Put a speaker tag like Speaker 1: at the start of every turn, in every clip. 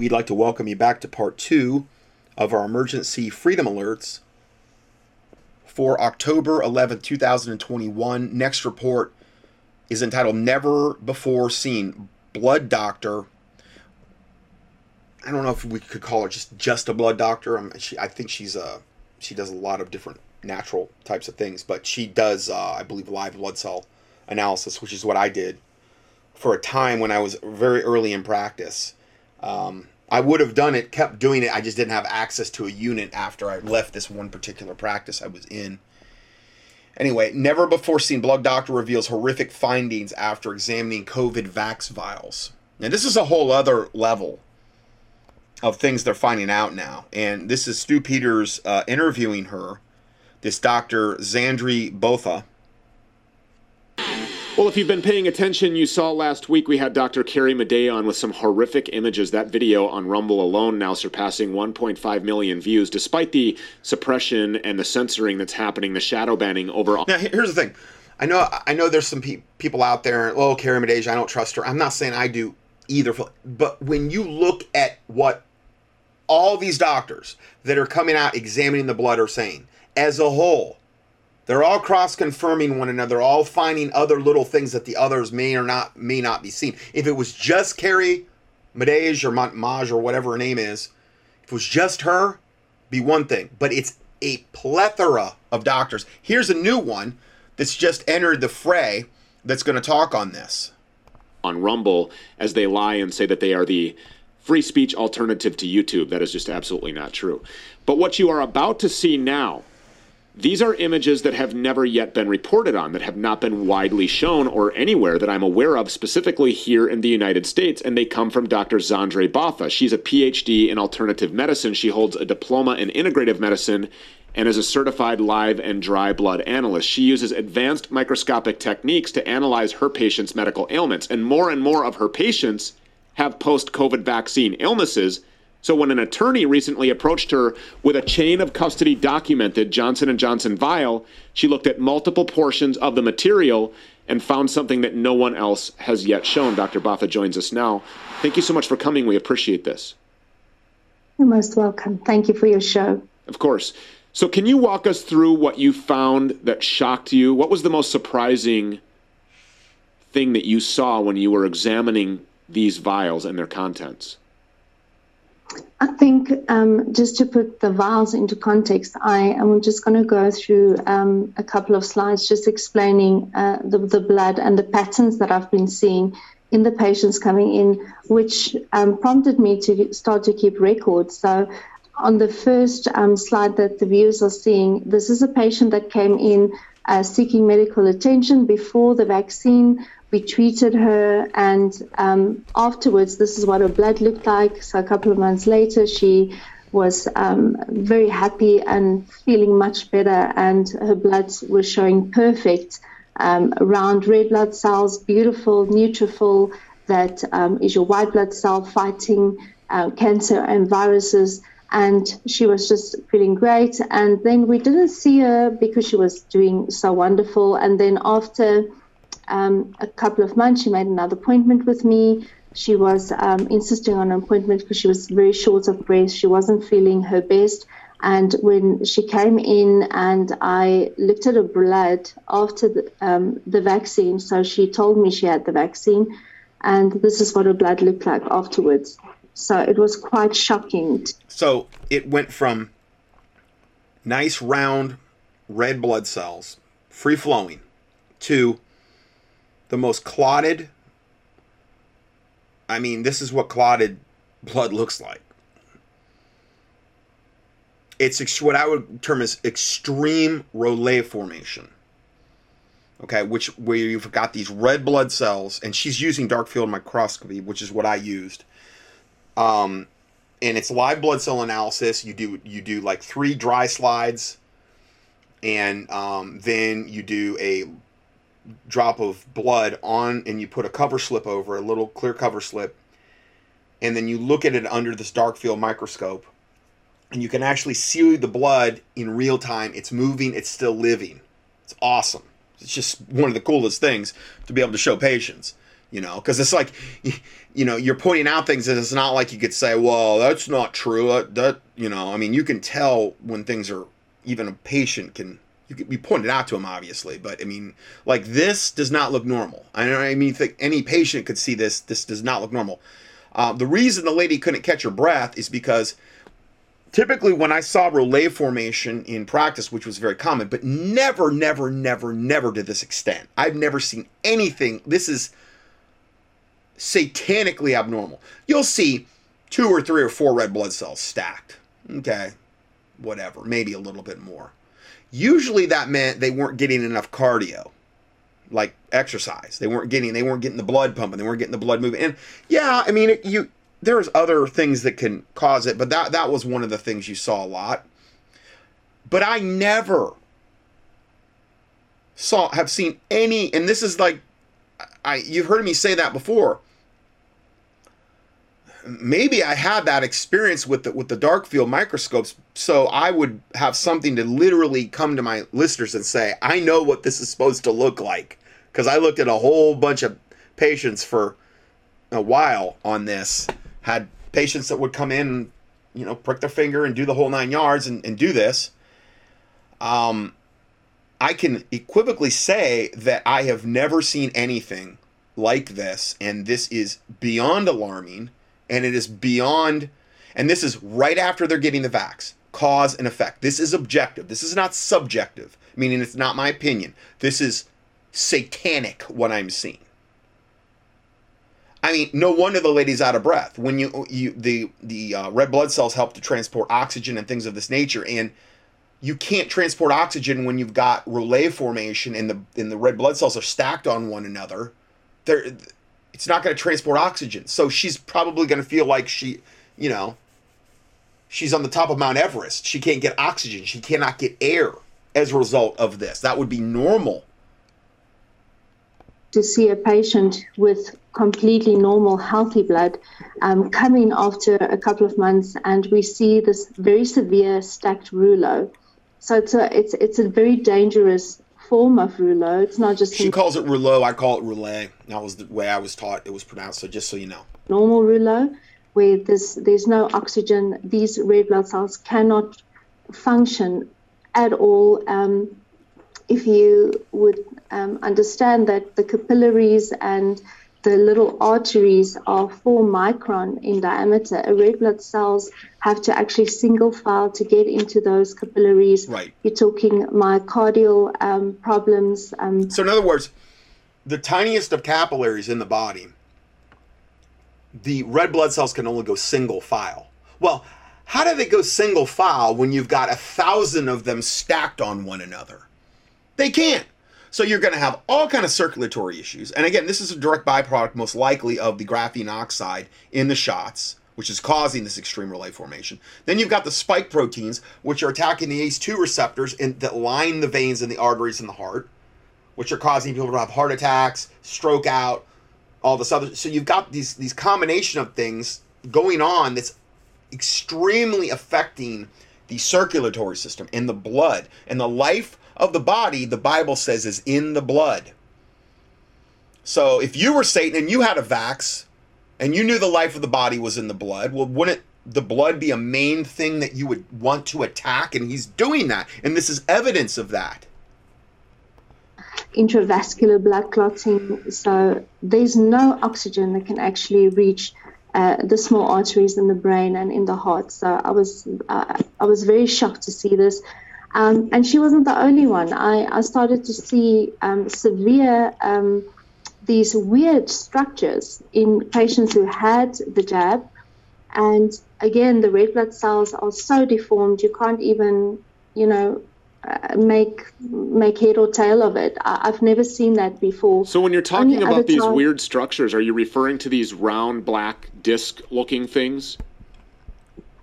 Speaker 1: we'd like to welcome you back to part two of our emergency freedom alerts for October 11th, 2021. Next report is entitled Never Before Seen Blood Doctor. I don't know if we could call her just just a blood doctor. I'm, she, I think she's a she does a lot of different natural types of things, but she does uh, I believe live blood cell analysis, which is what I did for a time when I was very early in practice. Um, I would have done it, kept doing it. I just didn't have access to a unit after I left this one particular practice I was in. Anyway, never before seen blood doctor reveals horrific findings after examining COVID vax vials. Now, this is a whole other level of things they're finding out now. And this is Stu Peters uh, interviewing her, this Dr. Zandre Botha.
Speaker 2: Well, if you've been paying attention, you saw last week we had Dr. Carrie Madej on with some horrific images. That video on Rumble alone now surpassing 1.5 million views, despite the suppression and the censoring that's happening, the shadow banning over.
Speaker 1: Now, here's the thing. I know, I know, there's some pe- people out there. Oh, Carrie Madej, I don't trust her. I'm not saying I do either. But when you look at what all these doctors that are coming out examining the blood are saying, as a whole, they're all cross confirming one another, all finding other little things that the others may or not may not be seen. If it was just Carrie Madej or Maj or whatever her name is, if it was just her, be one thing. But it's a plethora of doctors. Here's a new one that's just entered the fray that's going to talk on this.
Speaker 2: On Rumble, as they lie and say that they are the free speech alternative to YouTube. That is just absolutely not true. But what you are about to see now these are images that have never yet been reported on, that have not been widely shown or anywhere that I'm aware of, specifically here in the United States, and they come from Dr. Zandre Botha. She's a PhD in alternative medicine. She holds a diploma in integrative medicine and is a certified live and dry blood analyst. She uses advanced microscopic techniques to analyze her patients' medical ailments, and more and more of her patients have post COVID vaccine illnesses so when an attorney recently approached her with a chain of custody documented Johnson & Johnson vial, she looked at multiple portions of the material and found something that no one else has yet shown. Dr. Botha joins us now. Thank you so much for coming. We appreciate this.
Speaker 3: You're most welcome. Thank you for your show.
Speaker 2: Of course. So can you walk us through what you found that shocked you? What was the most surprising thing that you saw when you were examining these vials and their contents?
Speaker 3: I think um, just to put the vials into context, I am just going to go through um, a couple of slides just explaining uh, the, the, blood and the patterns that I've been seeing in the patients coming in, which um, prompted me to start to keep records. So, on the first um, slide that the viewers are seeing, this is a patient that came in uh, seeking medical attention before the vaccine we treated her, and um, afterwards, this is what her blood looked like. So, a couple of months later, she was um, very happy and feeling much better, and her blood was showing perfect um, round red blood cells, beautiful neutrophil that um, is your white blood cell fighting uh, cancer and viruses. And she was just feeling great. And then we didn't see her because she was doing so wonderful. And then after um, a couple of months, she made another appointment with me. She was um, insisting on an appointment because she was very short of breath. She wasn't feeling her best. And when she came in and I looked at her blood after the, um, the vaccine, so she told me she had the vaccine, and this is what her blood looked like afterwards. So it was quite shocking.
Speaker 1: So it went from nice round red blood cells, free flowing, to the most clotted. I mean, this is what clotted blood looks like. It's what I would term as extreme Rayleigh formation. Okay, which where you've got these red blood cells, and she's using dark field microscopy, which is what I used. Um, and it's live blood cell analysis. You do you do like three dry slides, and um, then you do a drop of blood on and you put a cover slip over a little clear cover slip and then you look at it under this dark field microscope and you can actually see the blood in real time. It's moving. It's still living. It's awesome. It's just one of the coolest things to be able to show patients you know, because it's like, you know, you're pointing out things and it's not like you could say, well, that's not true. That, that you know, I mean, you can tell when things are, even a patient can, you be pointed out to him obviously, but I mean, like this does not look normal. I I mean, any patient could see this. This does not look normal. Uh, the reason the lady couldn't catch her breath is because typically when I saw Roulet formation in practice, which was very common, but never, never, never, never to this extent. I've never seen anything. This is satanically abnormal. You'll see two or three or four red blood cells stacked. Okay, whatever, maybe a little bit more. Usually that meant they weren't getting enough cardio, like exercise. They weren't getting they weren't getting the blood pumping. They weren't getting the blood moving. And yeah, I mean it, you there's other things that can cause it, but that that was one of the things you saw a lot. But I never saw have seen any and this is like I you've heard me say that before maybe I had that experience with the with the dark field microscopes, so I would have something to literally come to my listeners and say, I know what this is supposed to look like. Because I looked at a whole bunch of patients for a while on this. Had patients that would come in, you know, prick their finger and do the whole nine yards and, and do this. Um I can equivocally say that I have never seen anything like this, and this is beyond alarming and it is beyond and this is right after they're getting the vax cause and effect. This is objective. This is not subjective meaning it's not my opinion. This is satanic what i'm seeing. I mean no wonder the lady's out of breath. When you you the the uh, red blood cells help to transport oxygen and things of this nature and you can't transport oxygen when you've got Roulet formation and the and the red blood cells are stacked on one another. They're it's not going to transport oxygen. So she's probably going to feel like she, you know, she's on the top of Mount Everest. She can't get oxygen. She cannot get air as a result of this. That would be normal.
Speaker 3: To see a patient with completely normal, healthy blood um, coming after a couple of months, and we see this very severe stacked rouleau. So it's a it's it's a very dangerous form of rouleau. It's not just
Speaker 1: she calls it rouleau. I call it roulette. That was the way I was taught it was pronounced. So just so you know,
Speaker 3: normal rouleau, where there's there's no oxygen. These red blood cells cannot function at all. Um, if you would um, understand that the capillaries and the little arteries are four micron in diameter. Red blood cells have to actually single file to get into those capillaries.
Speaker 1: Right.
Speaker 3: You're talking myocardial um, problems. Um,
Speaker 1: so, in other words, the tiniest of capillaries in the body, the red blood cells can only go single file. Well, how do they go single file when you've got a thousand of them stacked on one another? They can't. So you're going to have all kind of circulatory issues. And again, this is a direct byproduct most likely of the graphene oxide in the shots, which is causing this extreme Roulet formation. Then you've got the spike proteins, which are attacking the ACE2 receptors in, that line the veins and the arteries in the heart, which are causing people to have heart attacks, stroke out, all this other. So you've got these these combination of things going on that's extremely affecting the circulatory system and the blood and the life of the body, the Bible says, is in the blood. So if you were Satan and you had a vax and you knew the life of the body was in the blood, well, wouldn't the blood be a main thing that you would want to attack? And he's doing that. And this is evidence of that.
Speaker 3: Intravascular blood clotting. So there's no oxygen that can actually reach uh, the small arteries in the brain and in the heart. So I was uh, I was very shocked to see this. Um, and she wasn't the only one. I, I started to see um, severe, um, these weird structures in patients who had the jab. And again, the red blood cells are so deformed, you can't even, you know, uh, make make head or tail of it. I, have never seen that before.
Speaker 2: So when you're talking Only about these time, weird structures, are you referring to these round black disc-looking things?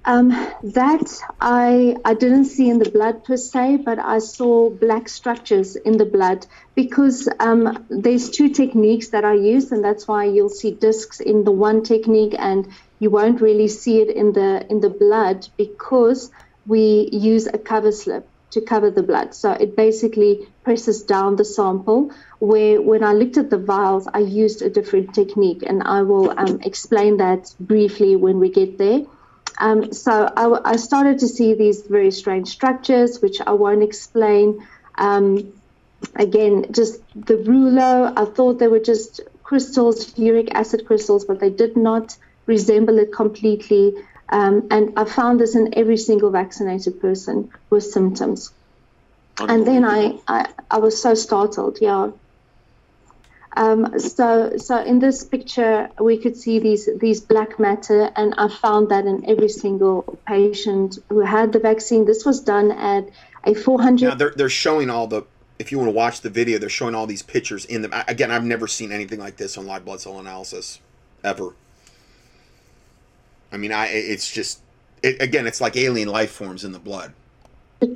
Speaker 3: Um, that I I didn't see in the blood per se, but I saw black structures in the blood because um, there's two techniques that I use, and that's why you'll see discs in the one technique, and you won't really see it in the in the blood because we use a cover slip. to cover the blood. So it basically presses down the sample. Where when I looked at the vials, I used a different technique, and I will um, explain that briefly when we get there. Um, so I, I, started to see these very strange structures, which I won't explain. Um, again, just the rouleau, I thought they were just crystals, uric acid crystals, but they did not resemble it completely. Um, and I found this in every single vaccinated person with symptoms. And then I, I, I was so startled, yeah. Um, so, so in this picture, we could see these these black matter, and I found that in every single patient who had the vaccine. This was done at a 400.
Speaker 1: Now they're they're showing all the. If you want to watch the video, they're showing all these pictures in them. Again, I've never seen anything like this on live blood cell analysis, ever. I mean, I it's just it, again, it's like alien life forms in the blood.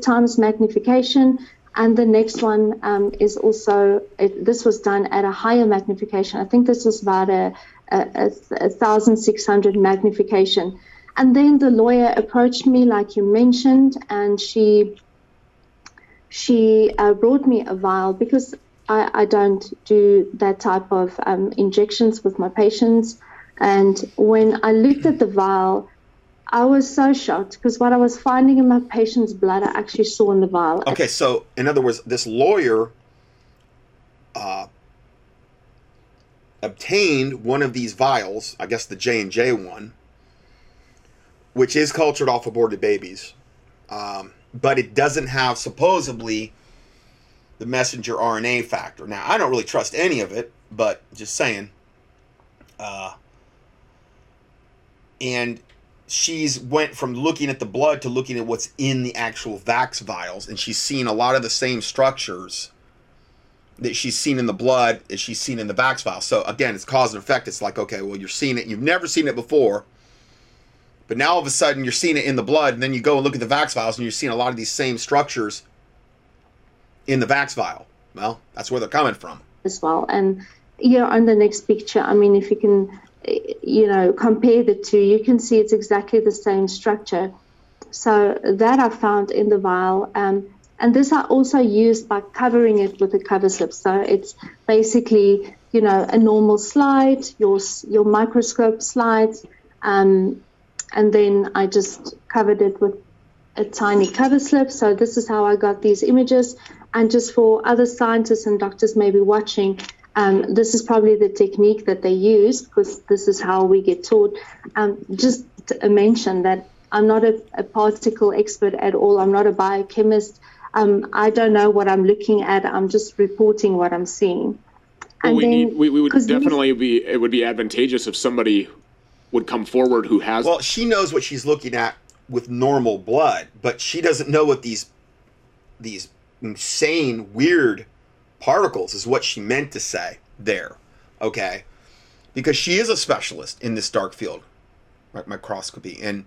Speaker 3: Times magnification, and the next one um, is also it, this was done at a higher magnification. I think this was about a, a, a, thousand six hundred magnification. And then the lawyer approached me, like you mentioned, and she she uh, brought me a vial because I, I don't do that type of um, injections with my patients. And when I looked at the vial, I was so shocked because what I was finding in my patient's blood, I actually saw in the vial.
Speaker 1: Okay, so in other words, this lawyer uh, obtained one of these vials, I guess the J and J one, which is cultured off aborted babies, um, but it doesn't have supposedly the messenger RNA factor. Now, I don't really trust any of it, but just saying. Uh, and she's went from looking at the blood to looking at what's in the actual vax vials and she's seen a lot of the same structures that she's seen in the blood as she's seen in the vax vial so again it's cause and effect. It's like okay well you're seeing it. You've never seen it before but now all of a sudden you're seeing it in the blood and then you go and look at the vax vials and you're seeing a lot of these same structures in the vax vial. Well that's where they're coming from.
Speaker 3: As well. And here on the next picture i mean if you can you know, compare the two, you can see it's exactly the same structure. So that I found in the vial. Um, and this I also used by covering it with a cover slip. So it's basically, you know, a normal slide, your, your microscope slides, um, and then I just covered it with a tiny cover slip. So this is how I got these images. And just for other scientists and doctors maybe watching, um, this is probably the technique that they use because this is how we get taught. Um, just to mention that I'm not a, a, particle expert at all. I'm not a biochemist. Um, I don't know what I'm looking at. I'm just reporting what I'm seeing.
Speaker 2: Well, we, then, need, we, we would definitely be. It would be advantageous if somebody would come forward who has.
Speaker 1: Well, she knows what she's looking at with normal blood, but she doesn't know what these these insane, weird particles is what she meant to say there. Okay. Because she is a specialist in this dark field microscopy. And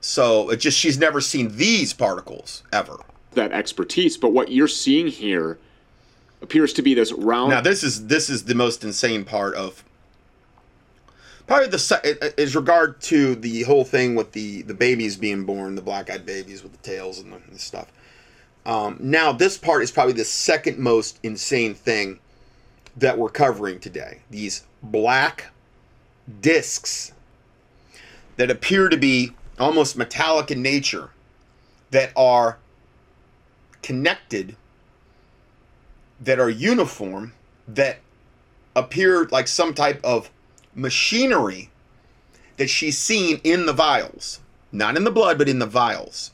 Speaker 1: so it just she's never seen these particles ever.
Speaker 2: That expertise, but what you're seeing here appears to be this round
Speaker 1: Now this is this is the most insane part of probably the is regard to the whole thing with the the babies being born, the black-eyed babies with the tails and the, and stuff. Um, now, this part is probably the second most insane thing that we're covering today. These black discs that appear to be almost metallic in nature that are connected, that are uniform, that appear like some type of machinery that she's seen in the vials. Not in the blood, but in the vials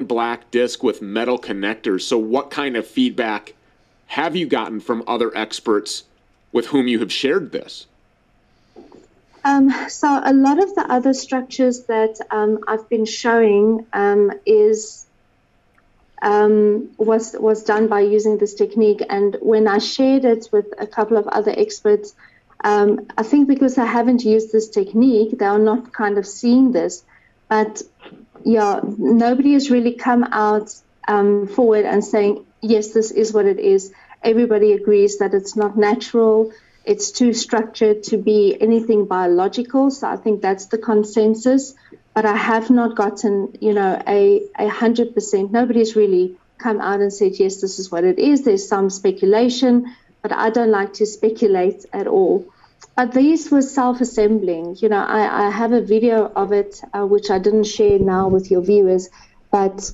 Speaker 2: black disc with metal connectors. So, what kind of feedback have you gotten from other experts with whom you have shared this?
Speaker 3: Um, so, a lot of the other structures that um, I've been showing um, is um, was was done by using this technique. And when I shared it with a couple of other experts, um, I think because I haven't used this technique, they are not kind of seeing this. But yeah, nobody has really come out um, forward and saying, yes, this is what it is. Everybody agrees that it's not natural. It's too structured to be anything biological. So I think that's the consensus. but I have not gotten, you know, a a hundred percent. Nobody's really come out and said yes, this is what it is. There's some speculation, but I don't like to speculate at all. But these were self-assembling. You know, I, I have a video of it uh, which I didn't share now with your viewers, but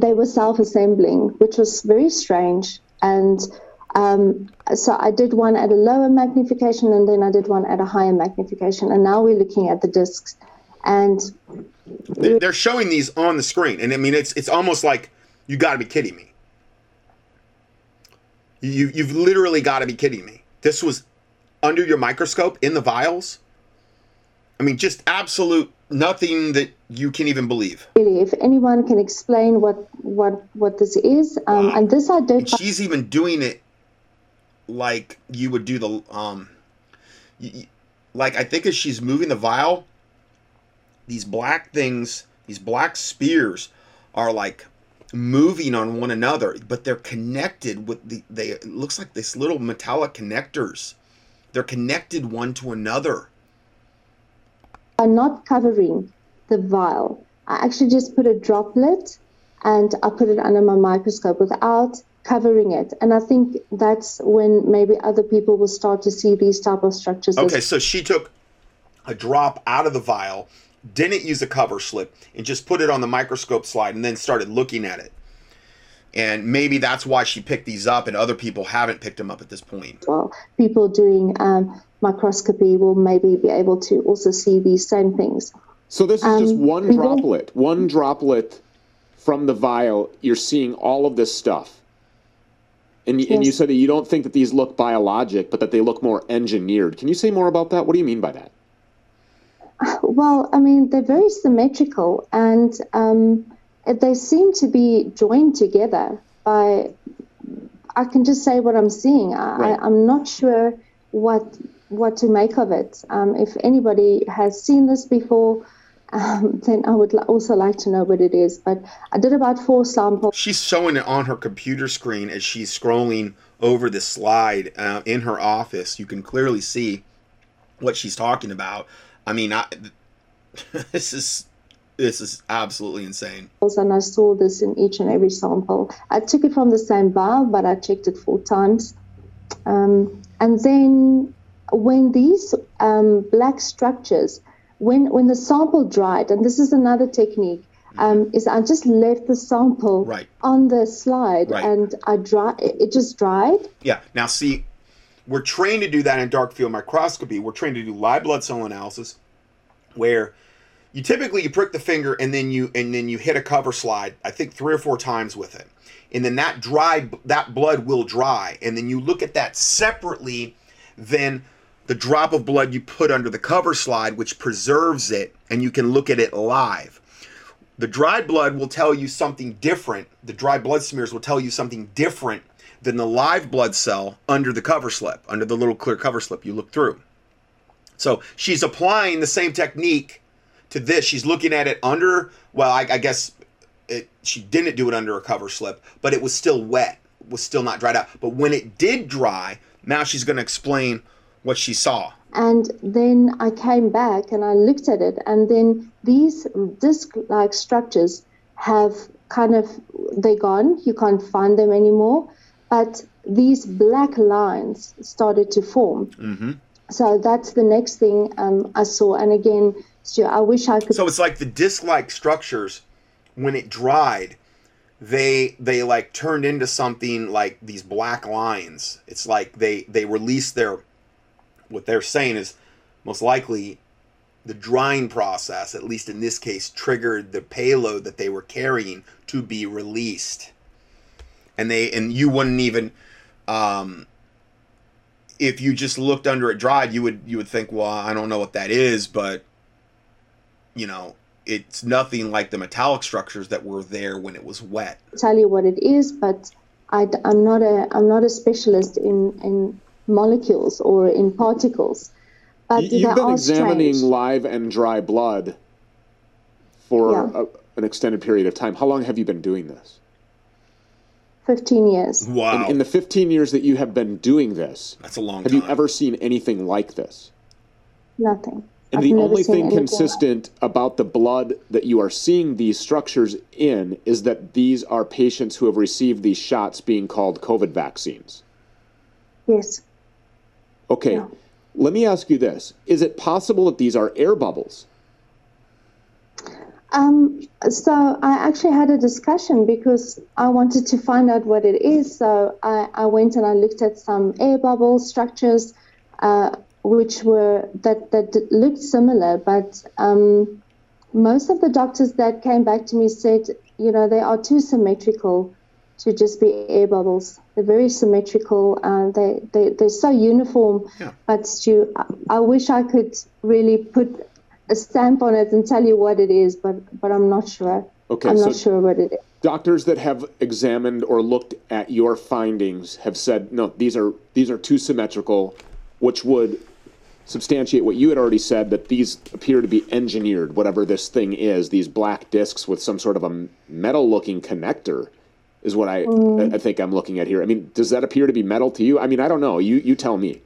Speaker 3: they were self-assembling, which was very strange. And um, so I did one at a lower magnification, and then I did one at a higher magnification. And now we're looking at the discs, and
Speaker 1: they're showing these on the screen, and I mean it's it's almost like you got to be kidding me. You you've literally got to be kidding me. This was under your microscope in the vials. I mean, just absolute nothing that you can even believe.
Speaker 3: Really, if anyone can explain what what what this is, um, wow. and this I did.
Speaker 1: she's even doing it like you would do the um, like I think as she's moving the vial, these black things, these black spears, are like moving on one another, but they're connected with the they it looks like this little metallic connectors. They're connected one to another.
Speaker 3: I'm not covering the vial. I actually just put a droplet and I put it under my microscope without covering it. And I think that's when maybe other people will start to see these type of structures.
Speaker 1: Okay, so she took a drop out of the vial, didn't use a cover slip, and just put it on the microscope slide and then started looking at it. And maybe that's why she picked these up, and other people haven't picked them up at this point.
Speaker 3: Well, people doing um, microscopy will maybe be able to also see these same things.
Speaker 2: So this is um, just one droplet, one droplet from the vial. You're seeing all of this stuff. And, yes. and you said that you don't think that these look biologic, but that they look more engineered. Can you say more about that? What do you mean by that?
Speaker 3: Well, I mean, they're very symmetrical and um, they seem to be joined together by. I can just say what I'm seeing. I, right. I, am not sure what what to make of it. Um, if anybody has seen this before, um, then I would also like to know what it is. But I did about four samples.
Speaker 1: She's showing it on her computer screen as she's scrolling over the slide uh, in her office. You can clearly see what she's talking about. I mean, I, this is this is absolutely insane.
Speaker 3: And I saw this in each and every sample. I took it from the same bar, but I checked it four times. Um, and then when these um, black structures, when when the sample dried, and this is another technique, um, is I just left the sample
Speaker 1: right.
Speaker 3: on the slide right. and I dry it just dried.
Speaker 1: Yeah. Now see, we're trained to do that in dark field microscopy. We're trained to do live blood cell analysis, where you typically you prick the finger and then you and then you hit a cover slide. I think three or four times with it, and then that dry that blood will dry, and then you look at that separately. Then the drop of blood you put under the cover slide, which preserves it, and you can look at it live. The dried blood will tell you something different. The dried blood smears will tell you something different than the live blood cell under the cover slip, under the little clear cover slip you look through. So she's applying the same technique to this. She's looking at it under, well, I, I guess it, she didn't do it under a cover slip, but it was still wet, was still not dried out. But when it did dry, now she's going to explain what she saw.
Speaker 3: And then I came back and I looked at it, and then these disc like structures have kind of, they're gone. You can't find them anymore. But these black lines started to form.
Speaker 1: Mm-hmm.
Speaker 3: So that's the next thing um, I saw. And again, Stu, I wish I could.
Speaker 1: So it's like the disc like structures, when it dried, they they like turned into something like these black lines. It's like they they released their what they're saying is most likely the drying process, at least in this case, triggered the payload that they were carrying to be released. And they and you wouldn't even um, if you just looked under it dried, you would you would think, well, I don't know what that is, but you know, it's nothing like the metallic structures that were there when it was wet.
Speaker 3: tell you what it is, but I, am not a I'm not a specialist in in molecules or in particles.
Speaker 2: But You've been examining strange. live and dry blood for yeah. a, an extended period of time. How long have you been doing this?
Speaker 3: 15 years.
Speaker 1: Wow.
Speaker 2: In, in, the 15 years that you have been doing this,
Speaker 1: that's a long
Speaker 2: have
Speaker 1: time.
Speaker 2: you ever seen anything like this?
Speaker 3: Nothing.
Speaker 2: And
Speaker 3: I've
Speaker 2: the only thing consistent about the blood that you are seeing these structures in is that these are patients who have received these shots being called COVID vaccines.
Speaker 3: Yes.
Speaker 2: Okay,
Speaker 3: Yeah.
Speaker 2: let me ask you this Is it possible that these are air bubbles?
Speaker 3: Um, so I actually had a discussion because I wanted to find out what it is. So I, I went and I looked at some air bubble structures, uh, which were that that looked similar, but um, most of the doctors that came back to me said, you know, they are too symmetrical to just be air bubbles. They're very symmetrical. Uh, they they they're so uniform.
Speaker 1: Yeah.
Speaker 3: But Stu, I, I wish I could really put a stamp on it and tell you what it is, but but I'm not sure.
Speaker 2: Okay,
Speaker 3: I'm
Speaker 2: so
Speaker 3: not sure what it is.
Speaker 2: doctors that have examined or looked at your findings have said no these are these are too symmetrical which would substantiate what you had already said that these appear to be engineered whatever this thing is these black discs with some sort of a metal looking connector is what I, I think I'm looking at here. I mean, does that appear to be metal to you? I mean, I don't know. You you tell me.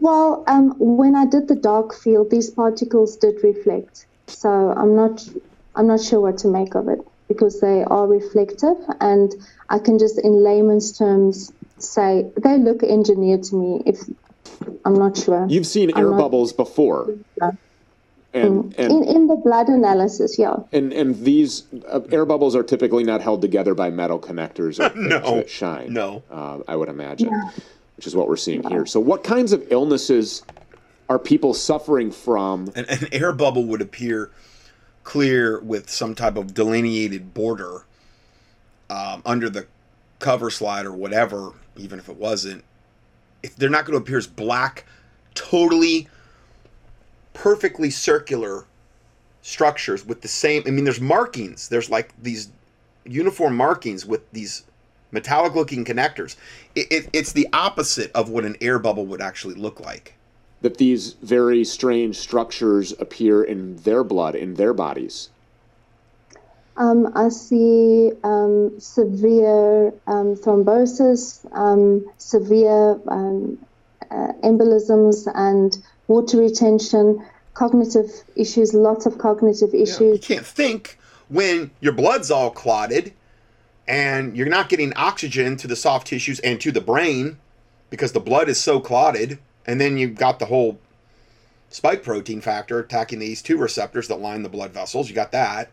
Speaker 3: Well, um, when I did the dark field, these particles did reflect. So I'm not I'm not sure what to make of it because they are reflective, and I can just in layman's terms say they look engineered to me. If I'm not sure.
Speaker 2: You've seen
Speaker 3: I'm
Speaker 2: air
Speaker 3: not-
Speaker 2: bubbles before, and and
Speaker 3: in in the blood analysis, yeah.
Speaker 2: And and these uh, air bubbles are typically not held together by metal connectors or
Speaker 1: No.
Speaker 2: that shine.
Speaker 1: No.
Speaker 2: uh, I would imagine, which is what we're seeing here. So, what kinds of illnesses are people suffering from?
Speaker 1: An, an air bubble would appear clear with some type of delineated border um, under the cover slide or whatever, even if it wasn't. They're not going to appear as black, totally perfectly circular structures with the same. I mean, there's markings. There's like these uniform markings with these metallic looking connectors. It, it, it's the opposite of what an air bubble would actually look like.
Speaker 2: That these very strange structures appear in their blood, in their bodies.
Speaker 3: Um, I see um, severe um, thrombosis, um, severe um, uh, embolisms, and water retention, cognitive issues, lots of cognitive issues.
Speaker 1: You can't think when your blood's all clotted and you're not getting oxygen to the soft tissues and to the brain because the blood is so clotted. And then you've got the whole spike protein factor attacking ACE2 receptors that line the blood vessels. You got that.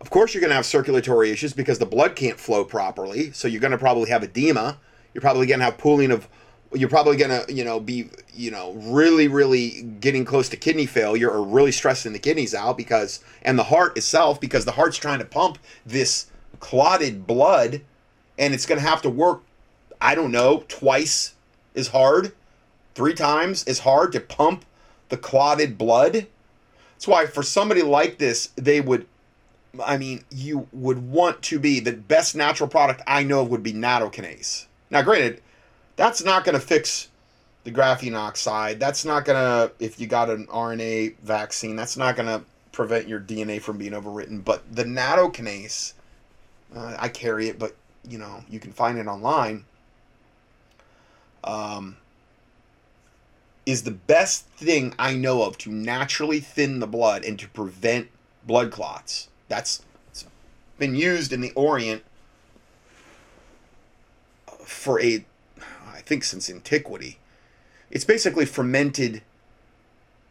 Speaker 1: Of course, you're going to have circulatory issues because the blood can't flow properly. So you're going to probably have edema. You're probably going to have pooling of. You're probably going to, you know, be, you know, really, really getting close to kidney failure or really stressing the kidneys out because, and the heart itself, because the heart's trying to pump this clotted blood and it's going to have to work, I don't know, twice as hard, three times as hard to pump the clotted blood. That's why for somebody like this, they would I mean, you would want to be the best natural product I know of would be nattokinase. Now, granted, that's not going to fix the graphene oxide. That's not going to, if you got an RNA vaccine, that's not going to prevent your DNA from being overwritten. But the nattokinase, uh, I carry it, but you know, you can find it online. Um, is the best thing I know of to naturally thin the blood and to prevent blood clots. That's been used in the Orient for a, I think since antiquity. It's basically fermented.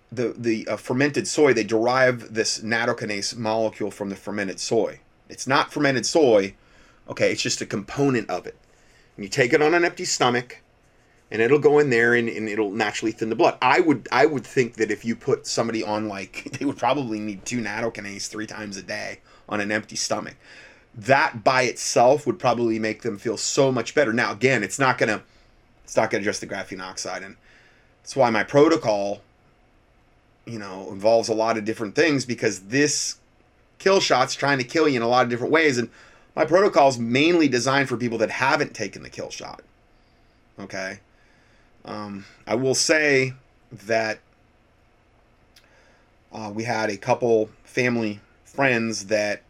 Speaker 1: The the uh, fermented soy they derive this nattokinase molecule from the fermented soy. It's not fermented soy, okay. It's just a component of it. And you take it on an empty stomach, and it'll go in there and, and it'll naturally thin the blood. I would I would think that if you put somebody on like they would probably need two nattokinase three times a day on an empty stomach. That by itself would probably make them feel so much better. Now again, it's not gonna it's not gonna address the graphene oxide, and that's why my protocol, you know, involves a lot of different things because this kill shot's trying to kill you in a lot of different ways, and my protocol is mainly designed for people that haven't taken the kill shot. Okay. Um, I will say that uh, we had a couple family friends that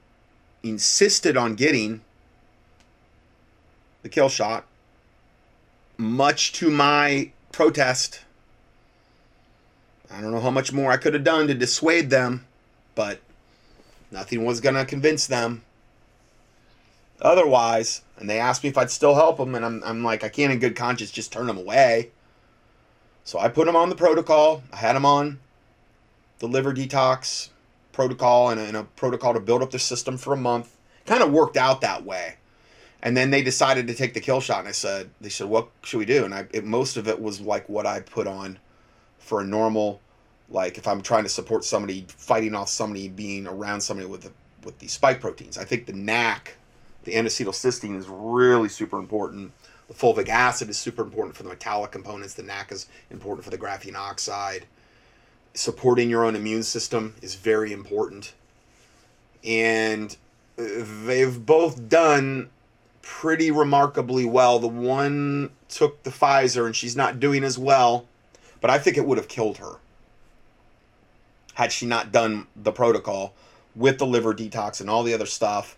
Speaker 1: insisted on getting the kill shot, much to my protest. I don't know how much more I could have done to dissuade them, but nothing was going to convince them otherwise. And they asked me if I'd still help them, and I'm, I'm like, I can't in good conscience just turn them away. So I put them on the protocol. I had them on the liver detox protocol and a, and a protocol to build up their system for a month. Kind of worked out that way. And then they decided to take the kill shot, and I said, they said, what should we do? And I, it, most of it was like what I put on for a normal, like if I'm trying to support somebody fighting off somebody being around somebody with the, with these spike proteins. I think the NAC, the N-acetylcysteine, is really super important. The fulvic acid is super important for the metallic components. The NAC is important for the graphene oxide. Supporting your own immune system is very important. And they've both done pretty remarkably well. The one took the Pfizer and she's not doing as well, but I think it would have killed her had she not done the protocol with the liver detox and all the other stuff.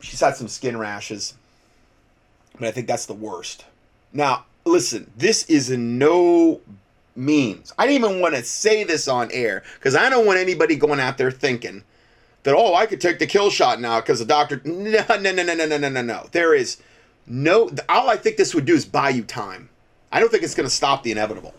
Speaker 1: She's had some skin rashes, but I think that's the worst. Now, listen, this is in no means. I didn't even want to say this on air because I don't want anybody going out there thinking that, oh, I could take the kill shot now because the doctor. No, no, no, no, no, no, no, no. There is no. All I think this would do is buy you time. I don't think it's going to stop the inevitable.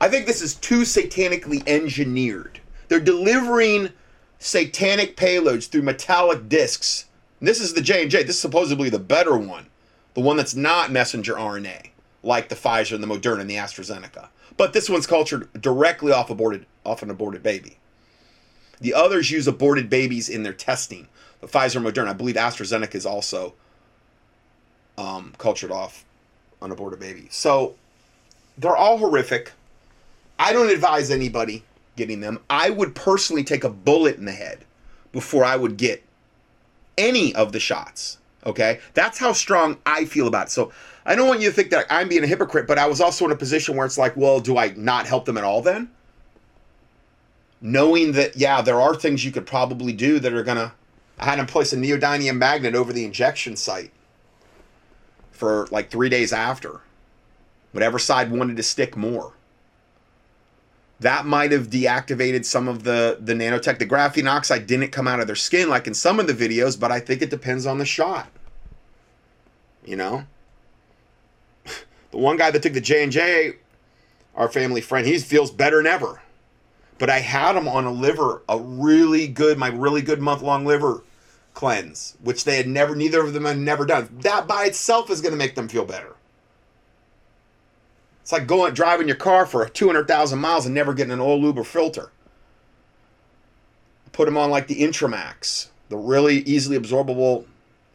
Speaker 1: I think this is too satanically engineered. They're delivering satanic payloads through metallic discs this is the J&J. This is supposedly the better one. The one that's not messenger RNA, like the Pfizer and the Moderna and the AstraZeneca. But this one's cultured directly off aborted off an aborted baby. The others use aborted babies in their testing. The Pfizer, Moderna, I believe AstraZeneca is also um, cultured off an aborted baby. So they're all horrific. I don't advise anybody getting them. I would personally take a bullet in the head before I would get any of the shots. Okay? That's how strong I feel about it. So I don't want you to think that I'm being a hypocrite, but I was also in a position where it's like, well, do I not help them at all then? Knowing that, yeah, there are things you could probably do that are to. I had him place a neodymium magnet over the injection site for like three days after. Whatever side wanted to stick more that might have deactivated some of the the nanotech. The graphene oxide didn't come out of their skin like in some of the videos, but I think it depends on the shot. You know, the one guy that took the J and J, our family friend, he feels better than ever. But I had him on a liver, a really good, my really good month long liver cleanse, which they had never, neither of them had never done. That by itself is going to make them feel better. It's like going driving your car for 200,000 miles and never getting an oil lube or filter. Put them on like the Intramax, the really easily absorbable,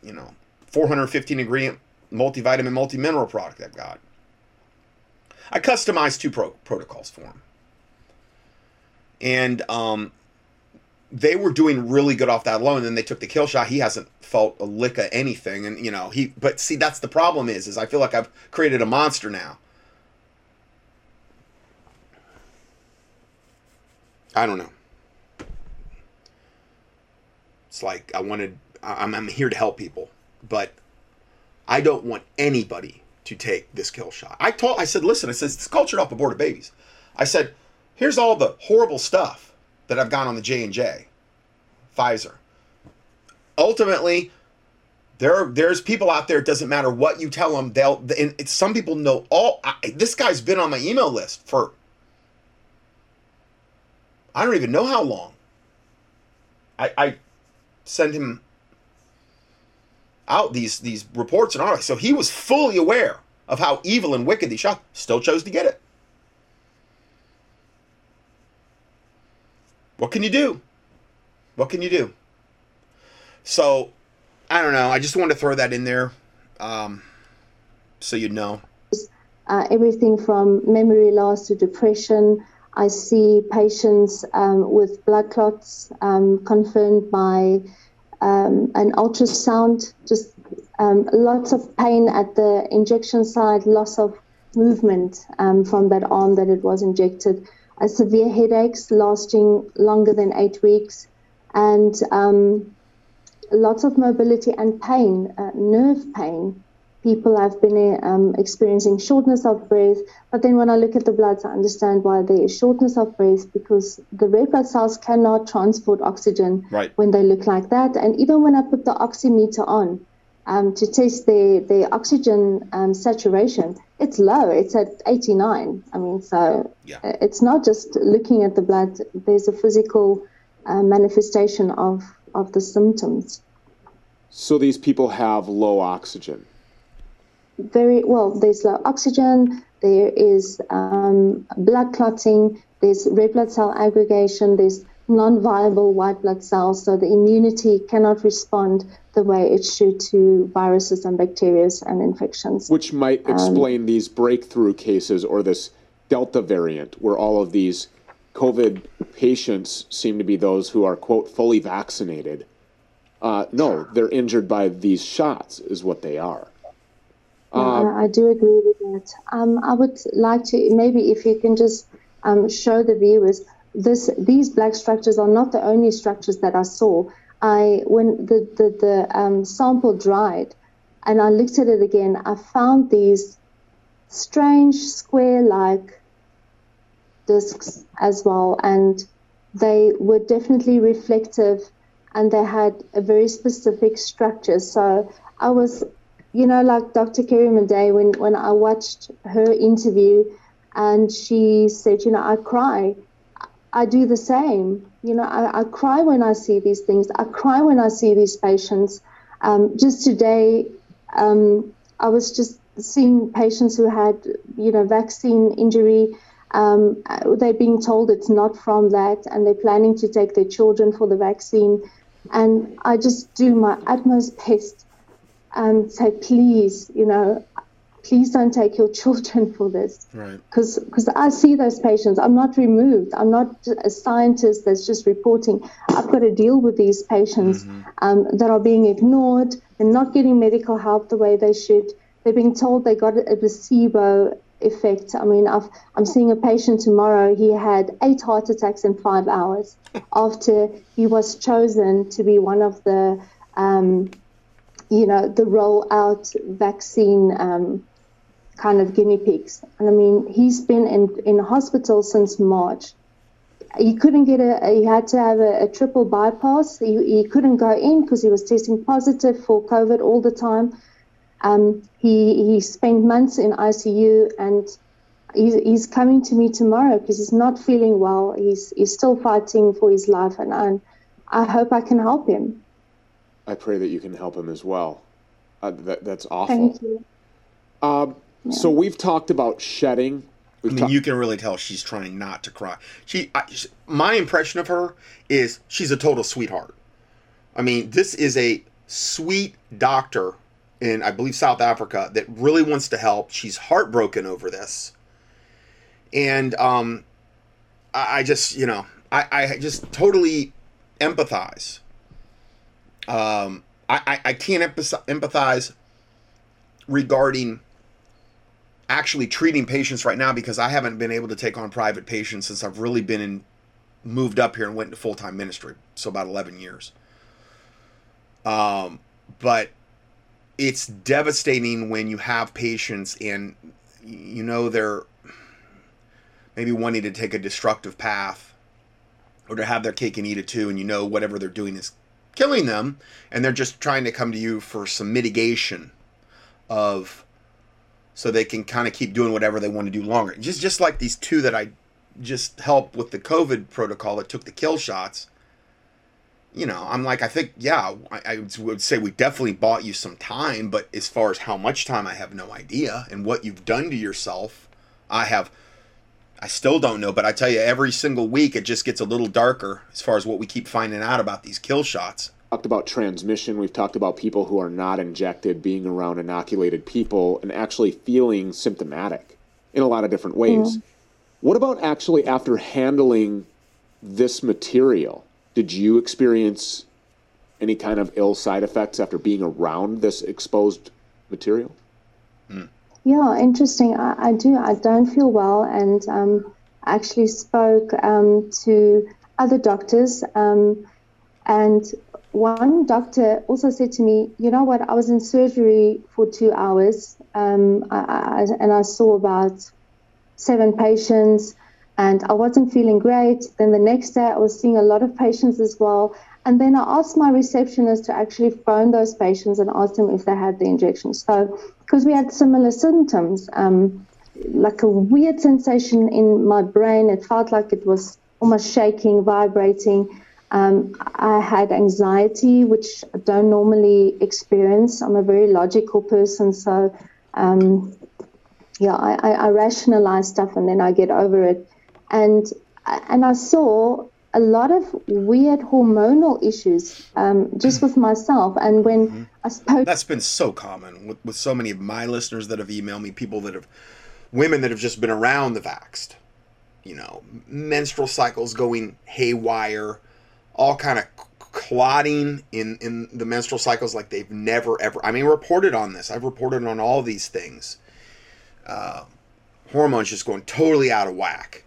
Speaker 1: you know, 415 ingredient multivitamin, multi-mineral product I've got. I customized two pro- protocols for them. And um, they were doing really good off that alone. Then they took the kill shot. He hasn't felt a lick of anything. And, you know, he, but see, that's the problem is, is I feel like I've created a monster now. I don't know. It's like I wanted. I'm, I'm here to help people, but I don't want anybody to take this kill shot. I told. I said, listen. I said it's cultured off aborted babies. I said, here's all the horrible stuff that I've got on the J and J, Pfizer. Ultimately, there there's people out there. It doesn't matter what you tell them. They'll. And some people know all. I, this guy's been on my email list for I don't even know how long. I, I send him out these these reports and all that. So he was fully aware of how evil and wicked these shots. Still chose to get it. What can you do? What can you do? So I don't know. I just wanted to throw that in there, um, so you know.
Speaker 3: Uh, everything from memory loss to depression I see patients um, with blood clots um, confirmed by um, an ultrasound, just um, lots of pain at the injection site, loss of movement um, from that arm that it was injected, uh, severe headaches lasting longer than eight weeks, and um, lots of mobility and pain, uh, nerve pain people have been um, experiencing shortness of breath. But then when I look at the bloods, I understand why there is shortness of breath because the red blood cells cannot transport oxygen
Speaker 1: right.
Speaker 3: when they look like that. And even when I put the oximeter on um, to test their, their oxygen um, saturation, it's low. It's at 89. I mean, so
Speaker 1: Yeah.
Speaker 3: it's not just looking at the blood, there's a physical uh, manifestation of, of the symptoms.
Speaker 2: So these people have low oxygen.
Speaker 3: Very well. There's low oxygen. There is um, blood clotting. There's red blood cell aggregation. There's non-viable white blood cells, so the immunity cannot respond the way it should to viruses and bacteria and infections.
Speaker 2: which might explain these breakthrough cases or this Delta variant, where all of these COVID patients seem to be those who are, quote, fully vaccinated. Uh, no, they're injured by these shots, is what they are.
Speaker 3: I, I do agree with that. Um, I would like to maybe if you can just um, show the viewers this these black structures are not the only structures that I saw. I when the the, the um, sample dried and I looked at it again, I found these strange square-like discs as well, and they were definitely reflective, and they had a very specific structure. So I was you know, like Dr. Carrie Madej, when, when I watched her interview and she said, you know, I cry, I do the same. You know, I, I cry when I see these things. I cry when I see these patients. Um, just today, um, I was just seeing patients who had, you know, vaccine injury. Um, they're being told it's not from that, and they're planning to take their children for the vaccine. And I just do my utmost best and say, please, you know, please don't take your children for this.
Speaker 1: Right.
Speaker 3: Because I see those patients. I'm not removed. I'm not a scientist that's just reporting. I've got to deal with these patients um, that are being ignored. They're not getting medical help the way they should. They're being told they got a placebo effect. I mean, I've, I'm seeing a patient tomorrow. He had eight heart attacks in five hours after he was chosen to be one of the um, you know, the rollout vaccine um, kind of guinea pigs. And I mean, he's been in, in hospital since March. He couldn't get a, he had to have a, a triple bypass. He, he couldn't go in because he was testing positive for COVID all the time. Um, he, he spent months in ICU and he's, he's coming to me tomorrow because he's not feeling well. He's, he's still fighting for his life and I, I hope I can help him.
Speaker 2: I pray that you can help him as well. Uh, that, that's awful.
Speaker 3: Thank you.
Speaker 2: Um, So we've talked about shedding.
Speaker 1: I
Speaker 2: We've
Speaker 1: mean,
Speaker 2: talked-
Speaker 1: you can really tell she's trying not to cry. She, I, sh- my impression of her is she's a total sweetheart. I mean, this is a sweet doctor in, I believe, South Africa that really wants to help. She's heartbroken over this, and um, I, I just, you know, I, I just totally empathize. Um, I, I, I can't empathize, regarding actually treating patients right now because I haven't been able to take on private patients since I've really been in moved up here and went into full time ministry. So about eleven years. Um, but it's devastating when you have patients and you know they're maybe wanting to take a destructive path or to have their cake and eat it too, and you know whatever they're doing is killing them, and they're just trying to come to you for some mitigation of so they can kind of keep doing whatever they want to do longer. Just just like these two that I just helped with the COVID protocol that took the kill shots. You know, I'm like, I think, yeah, I, I would say we definitely bought you some time, but as far as how much time, I have no idea. And what you've done to yourself, I have, I still don't know. But I tell you, every single week, it just gets a little darker as far as what we keep finding out about these kill shots.
Speaker 2: talked about transmission. We've talked about people who are not injected being around inoculated people and actually feeling symptomatic in a lot of different ways. What about actually after handling this material? Did you experience any kind of ill side effects after being around this exposed material? Hmm.
Speaker 3: Yeah, interesting. I, I do. I don't feel well, and um, I actually spoke um, to other doctors, um, and one doctor also said to me, you know what, I was in surgery for two hours um, I, I, and I saw about seven patients and I wasn't feeling great. Then the next day I was seeing a lot of patients as well. And then I asked my receptionist to actually phone those patients and ask them if they had the injection. So, because we had similar symptoms, um, like a weird sensation in my brain, it felt like it was almost shaking, vibrating. Um, I had anxiety, which I don't normally experience. I'm a very logical person, so um, yeah, I, I, I, rationalize stuff and then I get over it. And and I saw a lot of weird hormonal issues um, just with myself. And when mm-hmm. I spoke,
Speaker 1: that's been so common with, with so many of my listeners that have emailed me, people that have, women that have just been around the vaxxed, you know, menstrual cycles going haywire all kind of clotting in in the menstrual cycles like they've never ever. I mean, reported on this. I've reported on all these things. Uh, hormones just going totally out of whack,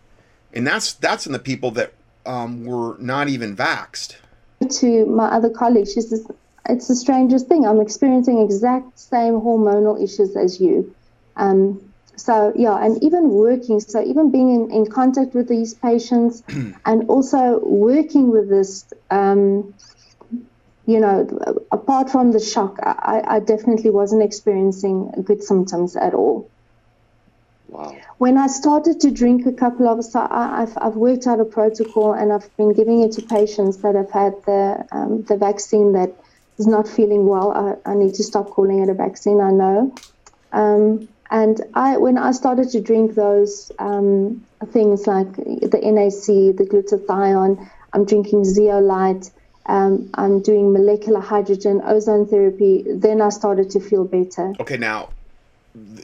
Speaker 1: and that's that's in the people that um, were not even vaxed.
Speaker 3: To my other colleague, she says it's the strangest thing. I'm experiencing exact same hormonal issues as you. Um, so yeah and even working so even being in, in contact with these patients and also working with this um, you know apart from the shock I, I definitely wasn't experiencing good symptoms at all when i started to drink a couple of so I, have I've worked out a protocol and i've been giving it to patients that have had the um, the vaccine that is not feeling well I, I need to stop calling it a vaccine i know um, and I, when I started to drink those um, things like the NAC, the glutathione, I'm drinking zeolite, um, I'm doing molecular hydrogen, ozone therapy, then I started to feel better.
Speaker 1: Okay, now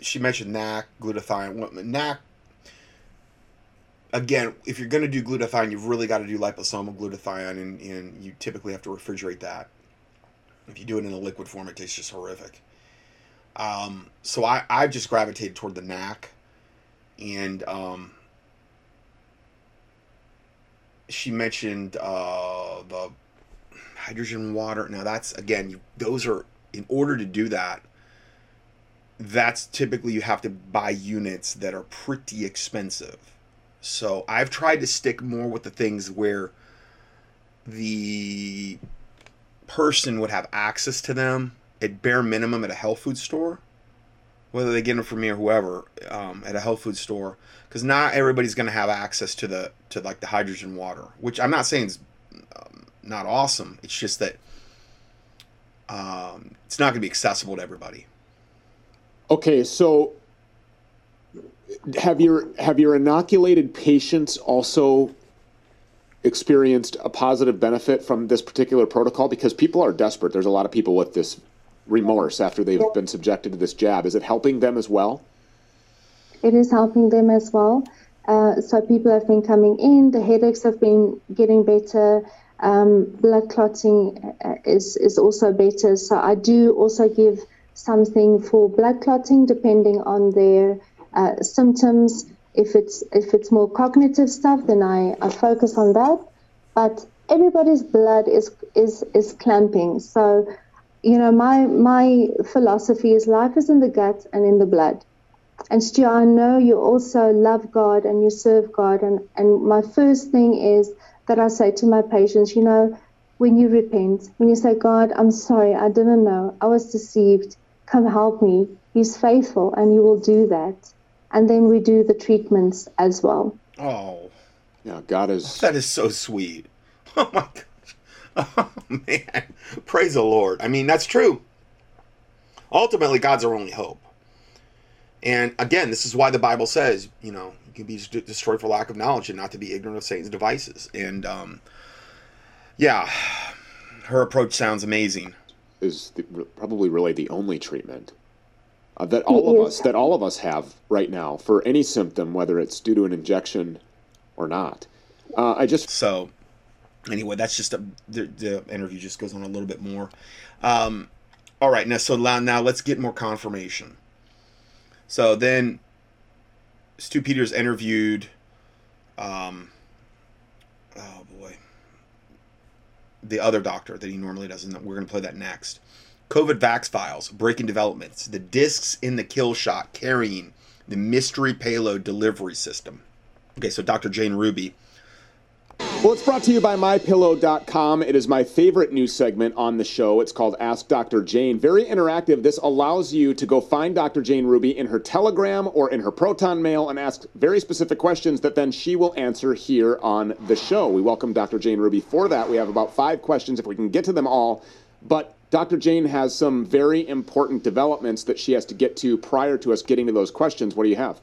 Speaker 1: she mentioned NAC, glutathione. NAC, again, if you're going to do glutathione, you've really got to do liposomal glutathione, and, and you typically have to refrigerate that. If you do it in a liquid form, it tastes just horrific. Um, so I, I've just gravitated toward the NAC. And um, she mentioned uh, the hydrogen water. Now, that's, again, you, those are, in order to do that, that's typically you have to buy units that are pretty expensive. So I've tried to stick more with the things where the person would have access to them at bare minimum at a health food store, whether they get them from me or whoever um, at a health food store, because not everybody's going to have access to the to like the hydrogen water, which I'm not saying is um, not awesome. It's just that um, it's not going to be accessible to everybody.
Speaker 2: Okay, so have your have your inoculated patients also experienced a positive benefit from this particular protocol because people are desperate there's a lot of people with this remorse after they've been subjected to this jab. Is it helping them as well?
Speaker 3: It is helping them as well. Uh, so people have been coming in, the headaches have been getting better, um, blood clotting uh, is, is also better. So I do also give something for blood clotting depending on their uh, symptoms. If it's if it's more cognitive stuff, then I, I focus on that. But everybody's blood is is is clamping. So you know, my my philosophy is life is in the gut and in the blood. And Stu, I know you also love God and you serve God. And, and my first thing is that I say to my patients, you know, when you repent, when you say, God, I'm sorry, I didn't know, I was deceived, come help me. He's faithful and you will do that. And then we do the treatments as well.
Speaker 1: Oh,
Speaker 2: yeah, God is.
Speaker 1: That is so sweet. Oh my God. Oh, man. Praise the Lord. I mean, that's true. Ultimately, God's our only hope. And again, this is why the Bible says, you know, you can be destroyed for lack of knowledge and not to be ignorant of Satan's devices. And um, yeah, her approach sounds amazing.
Speaker 2: Is the, probably really the only treatment uh, that all of us that all of us have right now for any symptom, whether it's due to an injection or not. Uh, I just
Speaker 1: so anyway, that's just a, the, the interview just goes on a little bit more. Um, all right, now so now, now let's get more confirmation. So then, Stu Peters interviewed. Um, oh boy, the other doctor that he normally does, and we're going to play that next. COVID Vax Files, Breaking Developments, the discs in the kill shot carrying the mystery payload delivery system. Okay, so Dr. Jane Ruby
Speaker 2: well, it's brought to you by MyPillow.com. It is my favorite news segment on the show. It's called Ask Dr. Jane. Very interactive. This allows you to go find Dr. Jane Ruby in her Telegram or in her Proton Mail and ask very specific questions that then she will answer here on the show. We welcome Dr. Jane Ruby for that. We have about five questions if we can get to them all. But Dr. Jane has some very important developments that she has to get to prior to us getting to those questions. What do you have?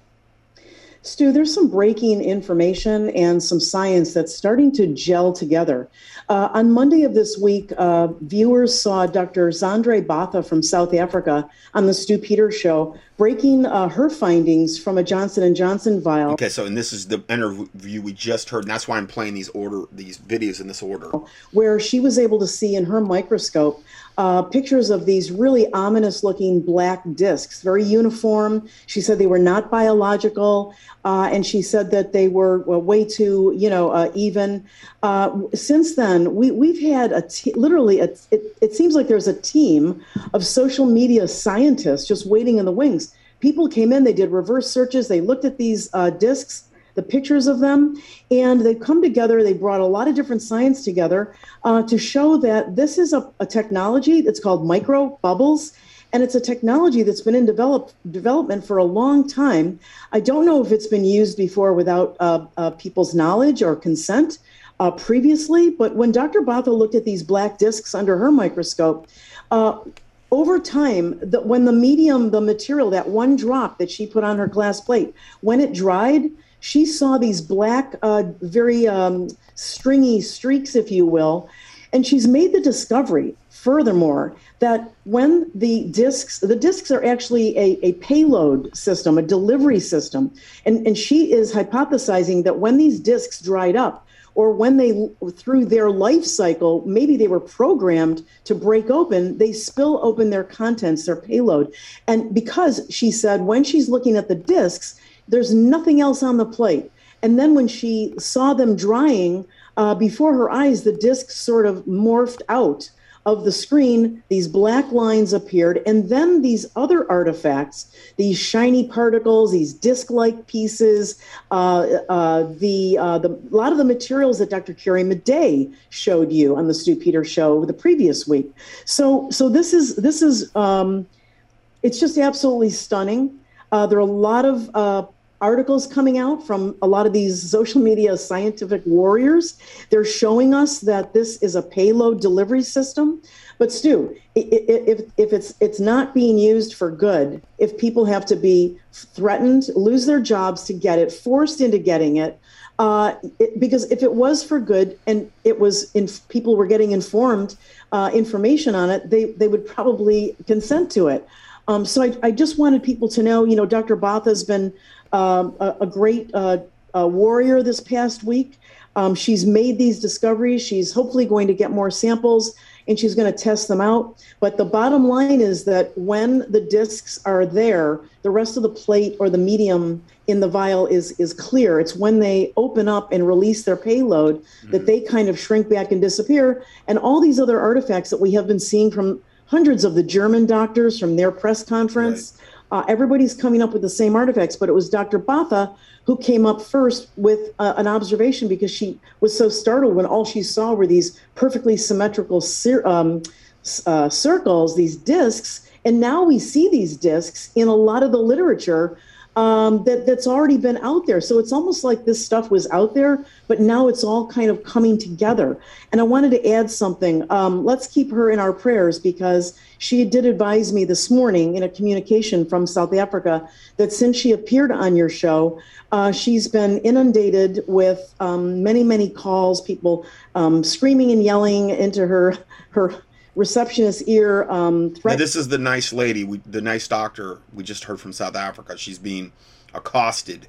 Speaker 4: Stu, there's some breaking information and some science that's starting to gel together. Uh, on Monday of this week, uh, viewers saw Dr. Zandre Botha from South Africa on the Stu Peters show breaking uh, her findings from a Johnson & Johnson vial.
Speaker 1: Okay, so and this is the interview we just heard, and that's why I'm playing these order these videos in this order.
Speaker 4: Where she was able to see in her microscope uh, pictures of these really ominous looking black discs, very uniform. She said they were not biological, uh, and she said that they were uh, way too, you know, uh, even. Uh, since then, we, we've had a t- literally, a, it, it seems like there's a team of social media scientists just waiting in the wings. People came in, they did reverse searches, they looked at these uh, discs the pictures of them, and they've come together. They brought a lot of different science together uh, to show that this is a, a technology that's called micro bubbles and it's a technology that's been in develop, development for a long time. I don't know if it's been used before without uh, uh, people's knowledge or consent uh, previously, but when Dr. Botha looked at these black discs under her microscope, uh, over time, the, when the medium, the material, that one drop that she put on her glass plate, when it dried, she saw these black, uh, very um, stringy streaks, if you will. And she's made the discovery, furthermore, that when the discs, the discs are actually a, a payload system, a delivery system. And, and she is hypothesizing that when these discs dried up, or when they through their life cycle maybe they were programmed to break open they spill open their contents their payload and because she said when she's looking at the discs there's nothing else on the plate. And then when she saw them drying uh, before her eyes, the disc sort of morphed out of the screen. These black lines appeared, and then these other artifacts, these shiny particles, these disc-like pieces, uh, uh, the uh, the a lot of the materials that Dr. Carrie Madej showed you on the Stu Peters show the previous week. So so this is this is um, it's just absolutely stunning. Uh, there are a lot of uh, articles coming out from a lot of these social media scientific warriors. They're showing us that this is a payload delivery system. But Stu, if, if it's it's not being used for good, if people have to be threatened, lose their jobs to get it, forced into getting it, uh, it, because if it was for good and it was in people were getting informed uh, information on it, they they would probably consent to it. Um, so I, I, just wanted people to know, you know, Dr. Botha has been um, a, a, great uh, warrior this past week. Um, she's made these discoveries. She's hopefully going to get more samples and she's going to test them out. But the bottom line is that when the discs are there, the rest of the plate or the medium in the vial is is clear. It's when they open up and release their payload mm-hmm. that they kind of shrink back and disappear. And all these other artifacts that we have been seeing from hundreds of the German doctors from their press conference. Right. Uh, everybody's coming up with the same artifacts, but it was Dr. Botha who came up first with uh, an observation because she was so startled when all she saw were these perfectly symmetrical um, uh, circles, these discs. And now we see these discs in a lot of the literature um, that that's already been out there. So it's almost like this stuff was out there, but now it's all kind of coming together. And I wanted to add something. Um, let's keep her in our prayers because she did advise me this morning in a communication from South Africa that since she appeared on your show, uh, she's been inundated with um, many, many calls, people um, screaming and yelling into her her receptionist ear. Um,
Speaker 1: threat- this is the nice lady, we, the nice doctor we just heard from South Africa. She's being accosted,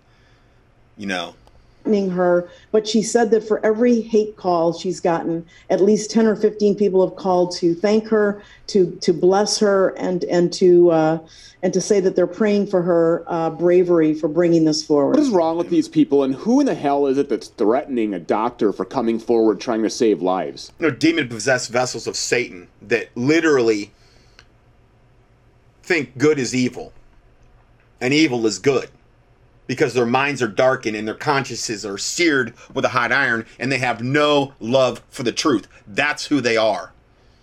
Speaker 1: you know,
Speaker 4: her, but she said that for every hate call she's gotten, at least 10 or 15 people have called to thank her, to to bless her, and and to uh, and to say that they're praying for her uh, bravery for bringing this forward.
Speaker 2: What is wrong with these people, and who in the hell is it that's threatening a doctor for coming forward trying to save lives?
Speaker 1: You know, demon possessed vessels of Satan that literally think good is evil and evil is good because their minds are darkened and their consciences are seared with a hot iron and they have no love for the truth. That's who they are.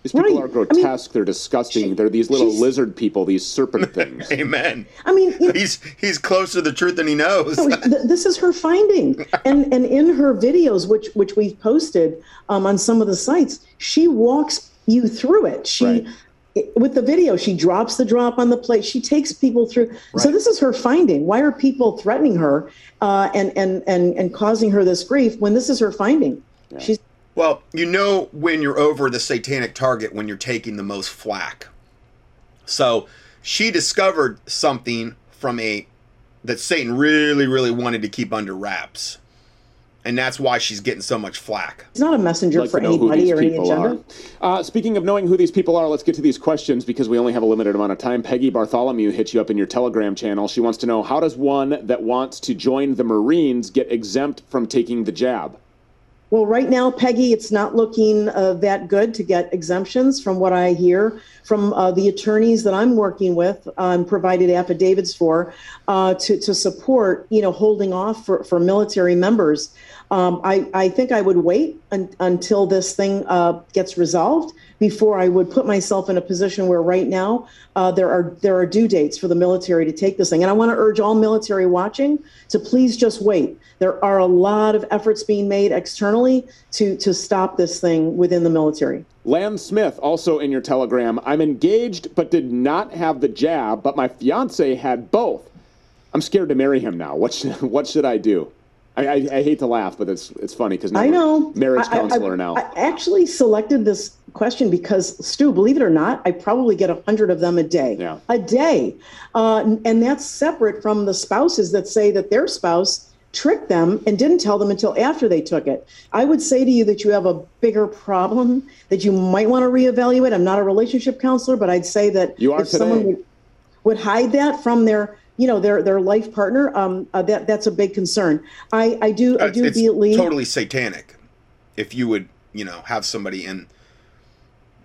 Speaker 2: These people
Speaker 4: Right.
Speaker 2: are
Speaker 4: I mean,
Speaker 2: grotesque. They're disgusting. They're these little lizard people, these serpent things.
Speaker 1: Amen.
Speaker 4: I mean, you know,
Speaker 1: He's he's closer to the truth than he knows.
Speaker 4: No, th- this is her finding, and and in her videos, which which we've posted um, on some of the sites, she walks you through it. She.
Speaker 2: Right.
Speaker 4: I- With the video, she drops the drop on the plate. She takes people through. So this is her finding. Why are people threatening her uh, and and and and causing her this grief when this is her finding? She's
Speaker 1: Well, you know when you're over the satanic target when you're taking the most flack. So she discovered something from a that Satan really, really wanted to keep under wraps. And that's why she's getting so much flack.
Speaker 4: He's not a messenger
Speaker 2: like
Speaker 4: for
Speaker 2: to know who
Speaker 4: anybody or any
Speaker 2: people
Speaker 4: agenda.
Speaker 2: Uh, speaking of knowing who these people are, let's get to these questions because we only have a limited amount of time. Peggy Bartholomew hit you up in your Telegram channel. She wants to know how does one that wants to join the Marines get exempt from taking the jab?
Speaker 4: Well, right now, Peggy, it's not looking uh, that good to get exemptions from what I hear from uh, the attorneys that I'm working with and provided affidavits for uh, to, to support, you know, holding off for, for military members. Um, I, I think I would wait un- until this thing uh, gets resolved before I would put myself in a position where right now uh, there are there are due dates for the military to take this thing. And I want to urge all military watching to please just wait. There are a lot of efforts being made externally to to stop this thing within the military.
Speaker 2: Lam Smith, also in your Telegram, I'm engaged but did not have the jab, but my fiance had both. I'm scared to marry him now. What should, what should I do? I, I, I hate to laugh, but it's it's funny because
Speaker 4: I know.
Speaker 2: marriage counselor
Speaker 4: I,
Speaker 2: now.
Speaker 4: I actually selected this question because, Stu, believe it or not, I probably get a hundred of them a day.
Speaker 2: Yeah.
Speaker 4: A day. Uh, and that's separate from the spouses that say that their spouse tricked them and didn't tell them until after they took it. I would say to you that you have a bigger problem that you might want to reevaluate. I'm not a relationship counselor, but I'd say that
Speaker 2: You are
Speaker 4: if someone
Speaker 2: today.
Speaker 4: would, would hide that from their you know their their life partner um uh, that that's a big concern i i do i
Speaker 1: It's,
Speaker 4: do
Speaker 1: it's totally satanic. If you would, you know, have somebody and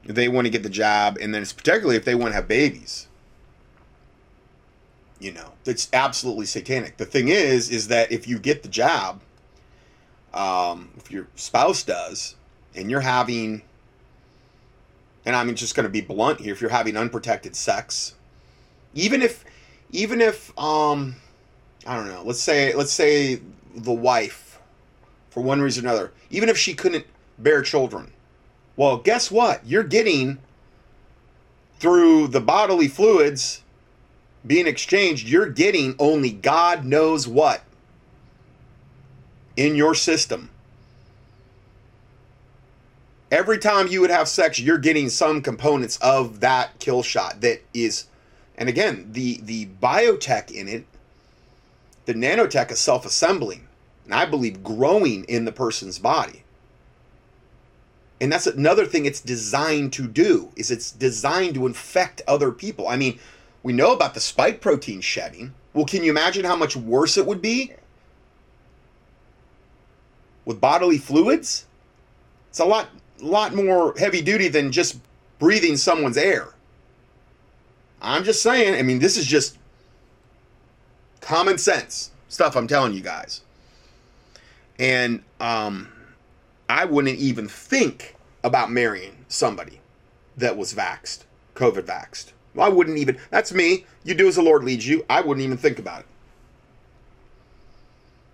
Speaker 1: they want to get the job, and then it's particularly if they want to have babies. You know, it's absolutely satanic. The thing is, is that if you get the job, um, if your spouse does, and you're having, and I'm just going to be blunt here, if you're having unprotected sex, even if, even if, um, I don't know, let's say, let's say the wife, for one reason or another, even if she couldn't bear children, well, guess what? You're getting through the bodily fluids being exchanged, you're getting only God knows what in your system. Every time you would have sex, you're getting some components of that kill shot that is, and again, the the biotech in it, the nanotech is self-assembling, and I believe growing in the person's body. And that's another thing it's designed to do is it's designed to infect other people. I mean, we know about the spike protein shedding. Well, can you imagine how much worse it would be with bodily fluids? It's a lot lot more heavy duty than just breathing someone's air. I'm just saying, I mean, this is just common sense stuff I'm telling you guys. And um I wouldn't even think about marrying somebody that was vaxxed, COVID vaxxed. I wouldn't even, that's me. You do as the Lord leads you. I wouldn't even think about it.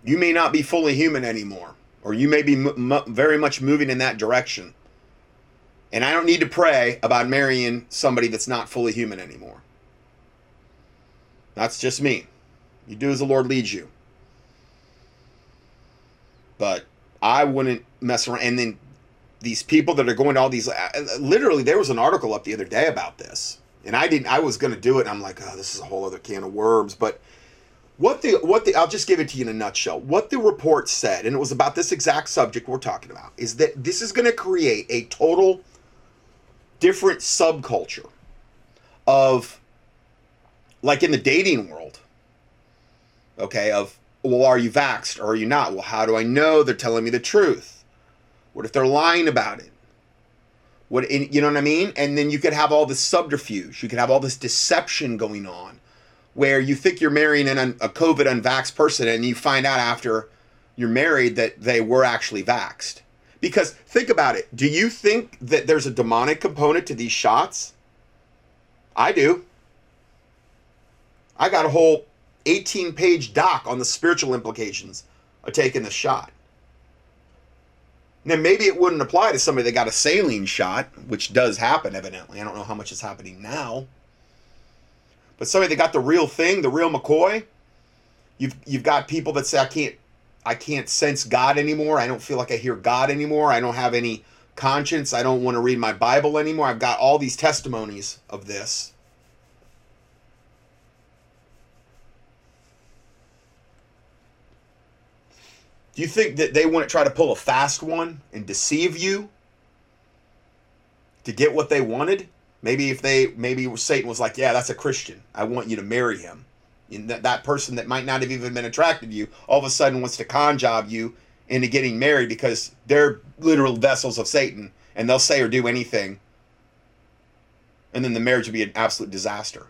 Speaker 1: You may not be fully human anymore, or you may be m- m- very much moving in that direction. And I don't need to pray about marrying somebody that's not fully human anymore. That's just me. You do as the Lord leads you. But I wouldn't mess around. And then these people that are going to all these, literally, there was an article up the other day about this, and I didn't. I was going to do it. And I'm like, oh, this is a whole other can of worms. But what the what the I'll just give it to you in a nutshell. What the report said, and it was about this exact subject we're talking about, is that this is going to create a total different subculture of like in the dating world. Okay, of well, are you vaxxed or are you not? Well, how do I know they're telling me the truth? What if they're lying about it? What you know what I mean? And then you could have all this subterfuge. You could have all this deception going on where you think you're marrying an, a COVID unvaxxed person and you find out after you're married that they were actually vaxxed. Because think about it. Do you think that there's a demonic component to these shots? I do. I got a whole 18 page doc on the spiritual implications of taking the shot. Now, maybe it wouldn't apply to somebody that got a saline shot, which does happen evidently. I don't know how much is happening now. But somebody that got the real thing, the real McCoy, you've you've got people that say I can't I can't sense God anymore. I don't feel like I hear God anymore. I don't have any conscience. I don't want to read my Bible anymore. I've got all these testimonies of this. Do you think that they want to try to pull a fast one and deceive you to get what they wanted? Maybe if they, maybe Satan was like, yeah, that's a Christian. I want you to marry him. That person that might not have even been attracted to you all of a sudden wants to con job you into getting married because they're literal vessels of Satan and they'll say or do anything. And then the marriage would be an absolute disaster.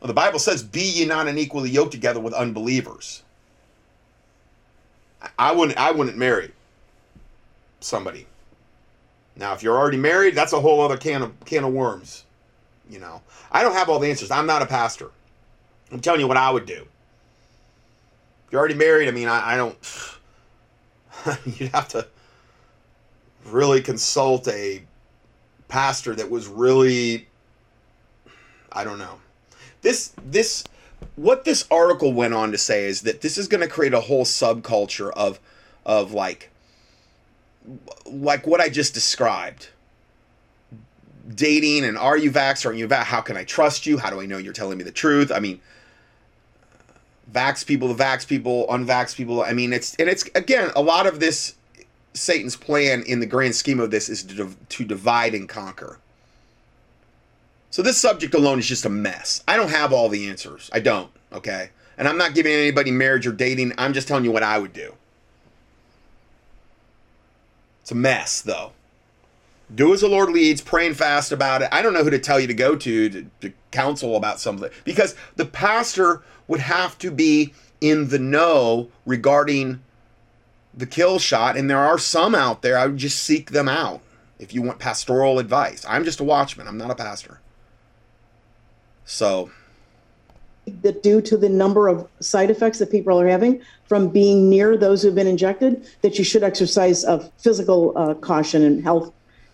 Speaker 1: Well, the Bible says, be ye not unequally yoked together with unbelievers. I wouldn't I wouldn't marry somebody now, if you're already married, that's a whole other can of can of worms. You know, I don't have all the answers. I'm not a pastor. I'm telling you what I would do. You're already married, I mean, I, I don't. you'd have to really consult a pastor that was really. I don't know. This this what this article went on to say is that this is going to create a whole subculture of of like like what I just described dating and are you vax are you vax? How can I trust you? How do I know you're telling me the truth? I mean, vax people, the vax people, unvax people. I mean, it's and it's again a lot of this. Satan's plan in the grand scheme of this is to, to divide and conquer. So this subject alone is just a mess. I don't have all the answers. I don't. Okay, and I'm not giving anybody marriage or dating. I'm just telling you what I would do. It's a mess, though. Do as the Lord leads, praying fast about it. I don't know who to tell you to go to, to to counsel about something because the pastor would have to be in the know regarding the kill shot, and there are some out there. I would just seek them out if you want pastoral advice. I'm just a watchman. I'm not a pastor. So
Speaker 4: that due to the number of side effects that people are having from being near those who've been injected, that you should exercise a physical uh, caution and health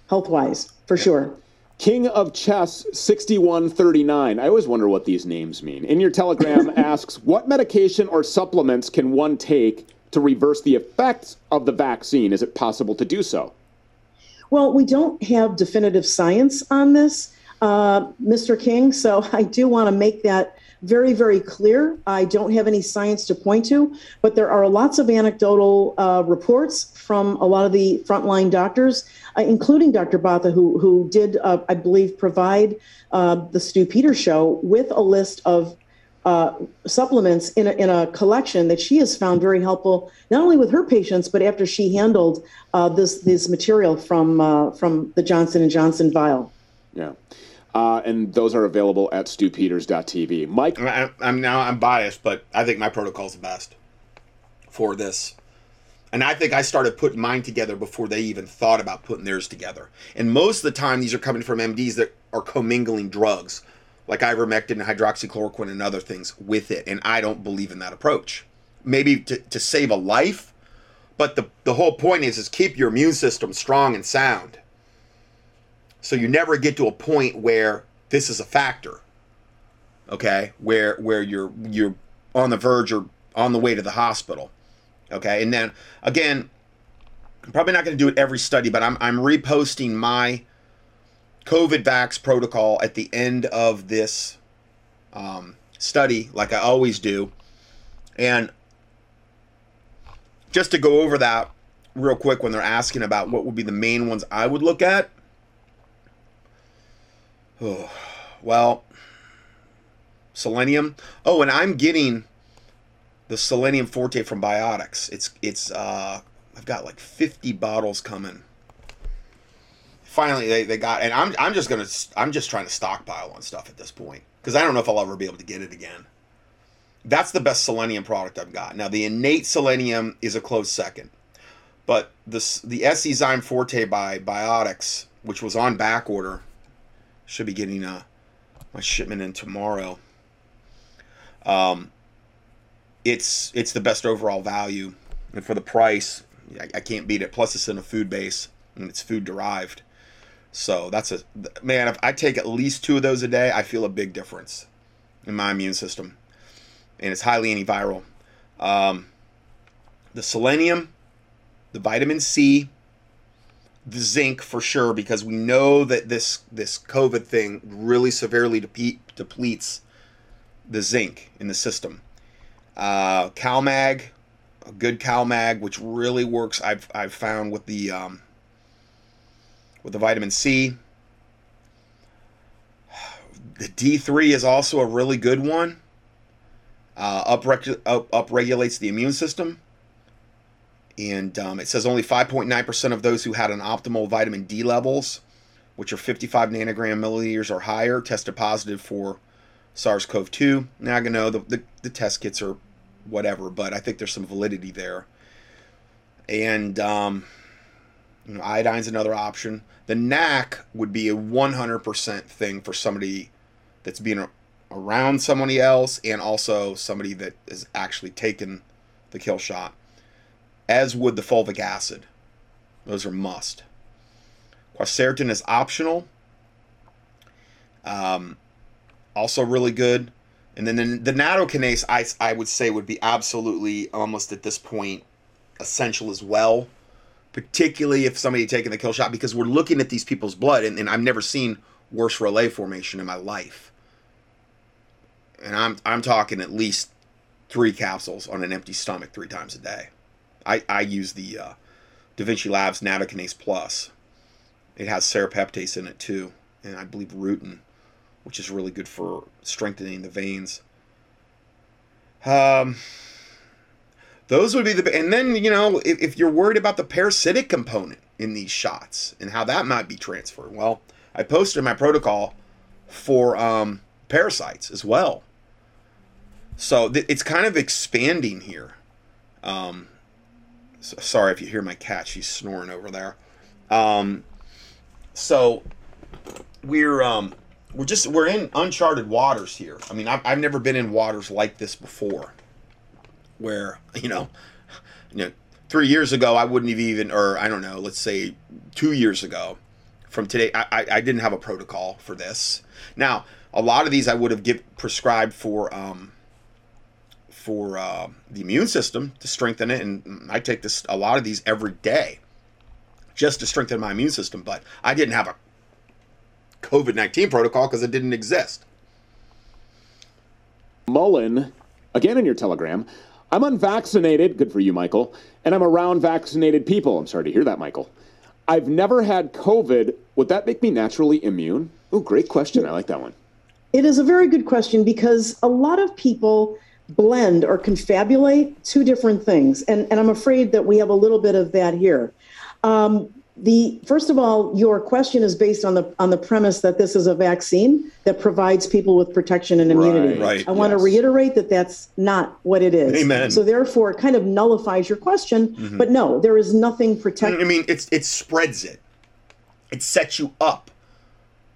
Speaker 4: health wise for sure.
Speaker 2: King of Chess 6139. I always wonder what these names mean. In your telegram asks, what medication or supplements can one take to reverse the effects of the vaccine? Is it possible to do so?
Speaker 4: Well, we don't have definitive science on this, uh, Mr. King. So I do want to make that very, very clear. I don't have any science to point to, but there are lots of anecdotal uh, reports from a lot of the frontline doctors, uh, including Dr. Botha, who, who did, uh, I believe, provide uh, the Stu Peters show with a list of uh, supplements in a, in a collection that she has found very helpful, not only with her patients, but after she handled uh, this this material from from the Johnson and Johnson vial.
Speaker 2: Yeah. Uh, and those are available at stewpeters.tv. Mike,
Speaker 1: I, am now I'm biased, but I think my protocol is the best for this. And I think I started putting mine together before they even thought about putting theirs together. And most of the time, these are coming from MDs that are commingling drugs, like ivermectin and hydroxychloroquine and other things with it. And I don't believe in that approach. Maybe to, to save a life, but the, the whole point is is keep your immune system strong and sound so you never get to a point where this is a factor. Okay, where where you're you're on the verge or on the way to the hospital. Okay, and then again, I'm probably not going to do it every study, but I'm I'm reposting my COVID vax protocol at the end of this um, study, like I always do. And just to go over that real quick when they're asking about what would be the main ones I would look at. Oh, well, selenium. Oh, and I'm getting the selenium forte from Biotics. It's it's uh I've got like 50 bottles coming. Finally they, they got and I'm I'm just to I'm just trying to stockpile on stuff at this point cuz I don't know if I'll ever be able to get it again. That's the best selenium product I've got. Now the innate selenium is a close second. But this the SE Forte by Biotics, which was on back order, should be getting uh, my shipment in tomorrow. Um, it's it's the best overall value, and for the price, I, I can't beat it. Plus, it's in a food base and it's food derived. So that's a man. If I take at least two of those a day, I feel a big difference in my immune system, and it's highly antiviral. Um, the selenium, the vitamin C, the zinc for sure, because we know that this this COVID thing really severely deplete, depletes the zinc in the system. Uh, CalMag, a good CalMag, which really works. I've I've found with the um, with the vitamin C. The D3 is also a really good one. Uh, up, up, up regulates the immune system. And um, it says only 5.9% of those who had an optimal vitamin D levels, which are 55 nanogram milliliters or higher, tested positive for SARS-CoV-2. Now I know the, the, the test kits are whatever, but I think there's some validity there. And um, you know, iodine's another option. The NAC would be a 100% thing for somebody that's being around somebody else and also somebody that has actually taken the kill shot as would the fulvic acid. Those are must. Quercetin is optional. Um, also really good. And then the, the nattokinase, I, I would say, would be absolutely almost at this point essential as well, particularly if somebody taking the kill shot, because we're looking at these people's blood, and, and I've never seen worse rouleaux formation in my life. And I'm I'm talking at least three capsules on an empty stomach three times a day. I, I use the uh, DaVinci Labs Nattokinase Plus. It has serrapeptase in it too, and I believe rutin, which is really good for strengthening the veins. Um, those would be the and then you know if, if you're worried about the parasitic component in these shots and how that might be transferred, well, I posted my protocol for um, parasites as well. So th- it's kind of expanding here. Um, sorry if you hear my cat; she's snoring over there. Um, so we're um, we're just we're in uncharted waters here. I mean, I've, I've never been in waters like this before, where you know, you know, three years ago I wouldn't have even, or I don't know, let's say two years ago, from today, I, I, didn't have a protocol for this. Now, a lot of these I would have give prescribed for um, for uh, the immune system to strengthen it. And I take this a lot of these every day just to strengthen my immune system. But I didn't have a COVID 19 protocol because it didn't exist.
Speaker 2: Mullen, again in your telegram, I'm unvaccinated. Good for you, Michael. And I'm around vaccinated people. I'm sorry to hear that, Michael. I've never had COVID. Would that make me naturally immune? Oh, great question. I like that one.
Speaker 4: It is a very good question because a lot of people blend or confabulate two different things. And, and I'm afraid that we have a little bit of that here. Um, the first of all, your question is based on the on the premise that this is a vaccine that provides people with protection and immunity.
Speaker 1: Right, right
Speaker 4: I want
Speaker 1: yes.
Speaker 4: to reiterate that that's not what it is.
Speaker 1: Amen.
Speaker 4: So therefore, it kind of nullifies your question. Mm-hmm. But no, there is nothing protecting.
Speaker 1: I mean, it's it spreads it. It sets you up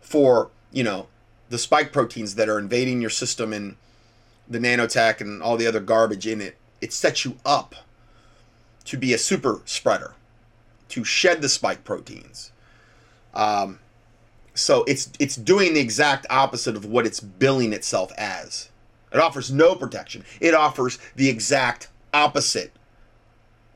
Speaker 1: for you know the spike proteins that are invading your system and the nanotech and all the other garbage in it, it sets you up to be a super spreader, to shed the spike proteins. Um, so it's it's doing the exact opposite of what it's billing itself as. It offers no protection. It offers the exact opposite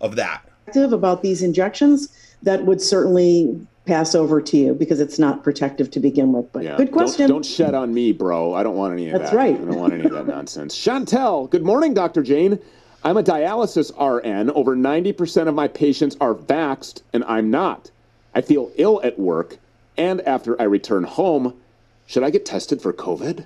Speaker 1: of that.
Speaker 4: About these injections, that would certainly pass over to you because it's not protective to begin with. But
Speaker 2: Yeah.
Speaker 4: good question.
Speaker 2: Don't, don't shed on me, bro. I don't want any of
Speaker 4: That's
Speaker 2: that.
Speaker 4: right.
Speaker 2: I don't want any of that nonsense. Chantel, good morning, Dr. Jane. I'm a dialysis RN. Over 90% of my patients are vaxxed, and I'm not. I feel ill at work, and after I return home, should I get tested for COVID?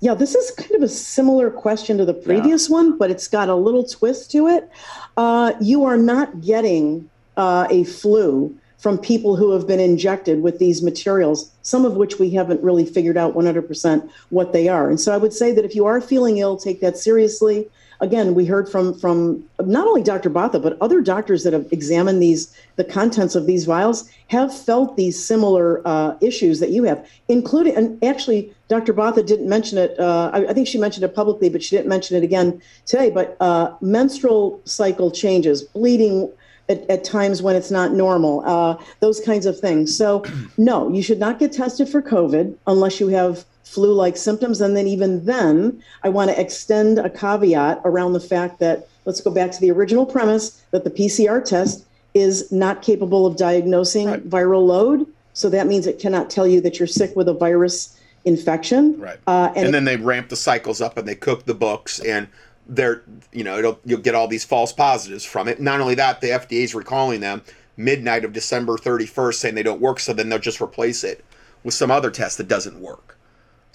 Speaker 4: Yeah, this is kind of a similar question to the previous one, but it's got a little twist to it. Uh, you are not getting uh, a flu from people who have been injected with these materials, some of which we haven't really figured out 100% what they are. And so I would say that if you are feeling ill, take that seriously. Again, we heard from from not only Dr. Botha, but other doctors that have examined these the contents of these vials have felt these similar uh, issues that you have, including and actually Dr. Botha didn't mention it. Uh, I, I think she mentioned it publicly, but she didn't mention it again today. But uh, menstrual cycle changes, bleeding at, at times when it's not normal, uh, those kinds of things. So, no, you should not get tested for COVID unless you have flu like symptoms. And then, even then, I want to extend a caveat around the fact that let's go back to the original premise that the PCR test is not capable of diagnosing
Speaker 1: Right.
Speaker 4: viral load. So, that means it cannot tell you that you're sick with a virus infection.
Speaker 1: Right.
Speaker 4: Uh,
Speaker 1: and,
Speaker 4: and
Speaker 1: then they ramp the cycles up and they cook the books and they're you know it'll you'll get all these false positives from it. Not only that, the FDA is recalling them midnight of December 31st saying they don't work, so then they'll just replace it with some other test that doesn't work.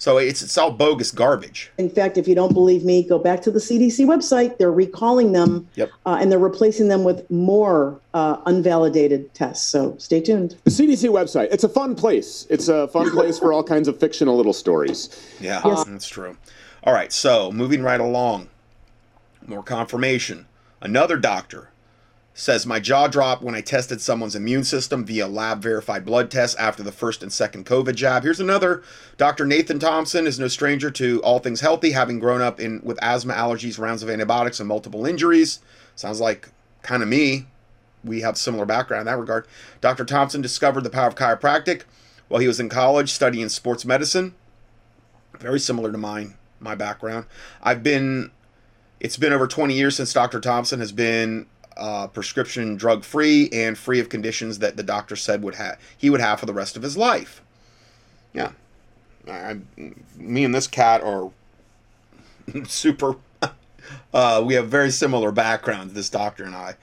Speaker 1: So it's it's all bogus garbage.
Speaker 4: In fact, if you don't believe me, go back to the CDC website. They're recalling them
Speaker 1: Yep.
Speaker 4: uh, and they're replacing them with more uh, unvalidated tests. So stay tuned.
Speaker 2: The CDC website. It's a fun place. It's a fun place for all kinds of fictional little stories.
Speaker 1: Yeah,
Speaker 4: Yes.
Speaker 1: that's true. All right, so moving right along, more confirmation. Another doctor says my jaw dropped when I tested someone's immune system via lab verified blood tests after the first and second COVID jab. Here's another. Dr. Nathan Thompson is no stranger to all things healthy, having grown up in with asthma, allergies, rounds of antibiotics, and multiple injuries. Sounds like kind of me. We have similar background in that regard. Dr. Thompson discovered the power of chiropractic while he was in college studying sports medicine very similar to mine my background i've been it's been over 20 years since dr thompson has been uh, prescription drug free and free of conditions that the doctor said would have he would have for the rest of his life. Yeah. I, I- me and this cat are super uh, we have very similar backgrounds this doctor and i.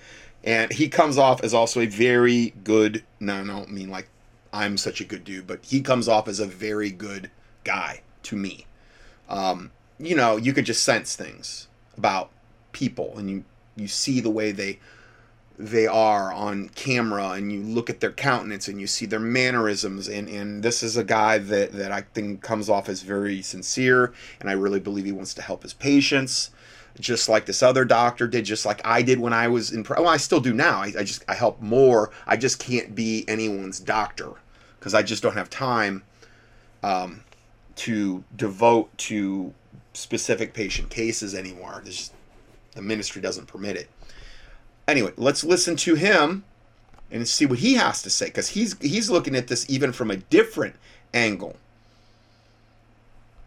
Speaker 1: And he comes off as also a very good no no i don't mean like i'm such a good dude but he comes off as a very good guy to me. Um, you know you could just sense things about people and you you see the way they they are on camera and you look at their countenance and you see their mannerisms and and this is a guy that that I think comes off as very sincere and I really believe he wants to help his patients just like this other doctor did just like I did when I was in well I still do now. I, I just I help more. I just can't be anyone's doctor because I just don't have time um, to devote to specific patient cases anymore. Just, the ministry doesn't permit it. Anyway, let's listen to him and see what he has to say because he's he's looking at this even from a different angle.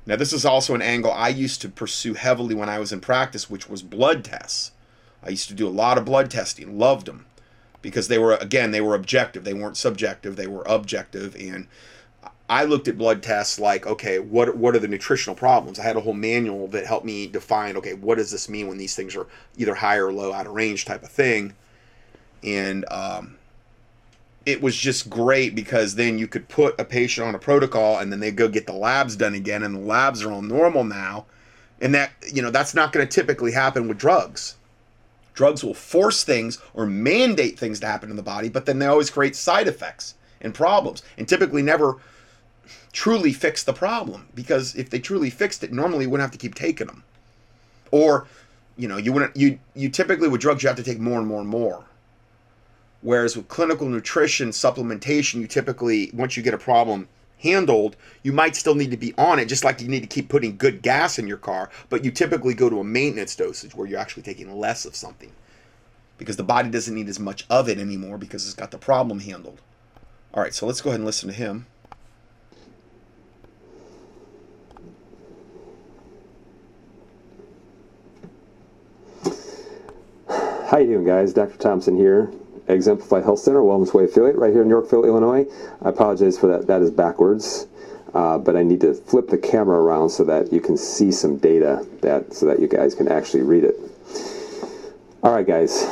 Speaker 1: Now, this is also an angle I used to pursue heavily when I was in practice, which was blood tests. I used to do a lot of blood testing, loved them because they were again they were objective, they weren't subjective, they were objective, and I looked at blood tests like, okay, what what are the nutritional problems? I had a whole manual that helped me define, okay, what does this mean when these things are either high or low, out of range type of thing, and um, it was just great because then you could put a patient on a protocol and then they go get the labs done again, and the labs are all normal now, and that you know that's not going to typically happen with drugs. Drugs will force things or mandate things to happen in the body, but then they always create side effects and problems, and typically never truly fix the problem because if they truly fixed it normally you wouldn't have to keep taking them or you know you wouldn't you you typically with drugs you have to take more and more and more. Whereas with clinical nutrition supplementation you typically once you get a problem handled you might still need to be on it just like you need to keep putting good gas in your car but you typically go to a maintenance dosage where you're actually taking less of something. Because the body doesn't need as much of it anymore because it's got the problem handled. All right so let's go ahead and listen to him
Speaker 5: How you doing, guys? Dr. Thompson here. Exemplify Health Center, Wellness Way affiliate, right here in Yorkville, Illinois. I apologize for that. That is backwards, uh, but I need to flip the camera around so that you can see some data that so that you guys can actually read it. All right, guys.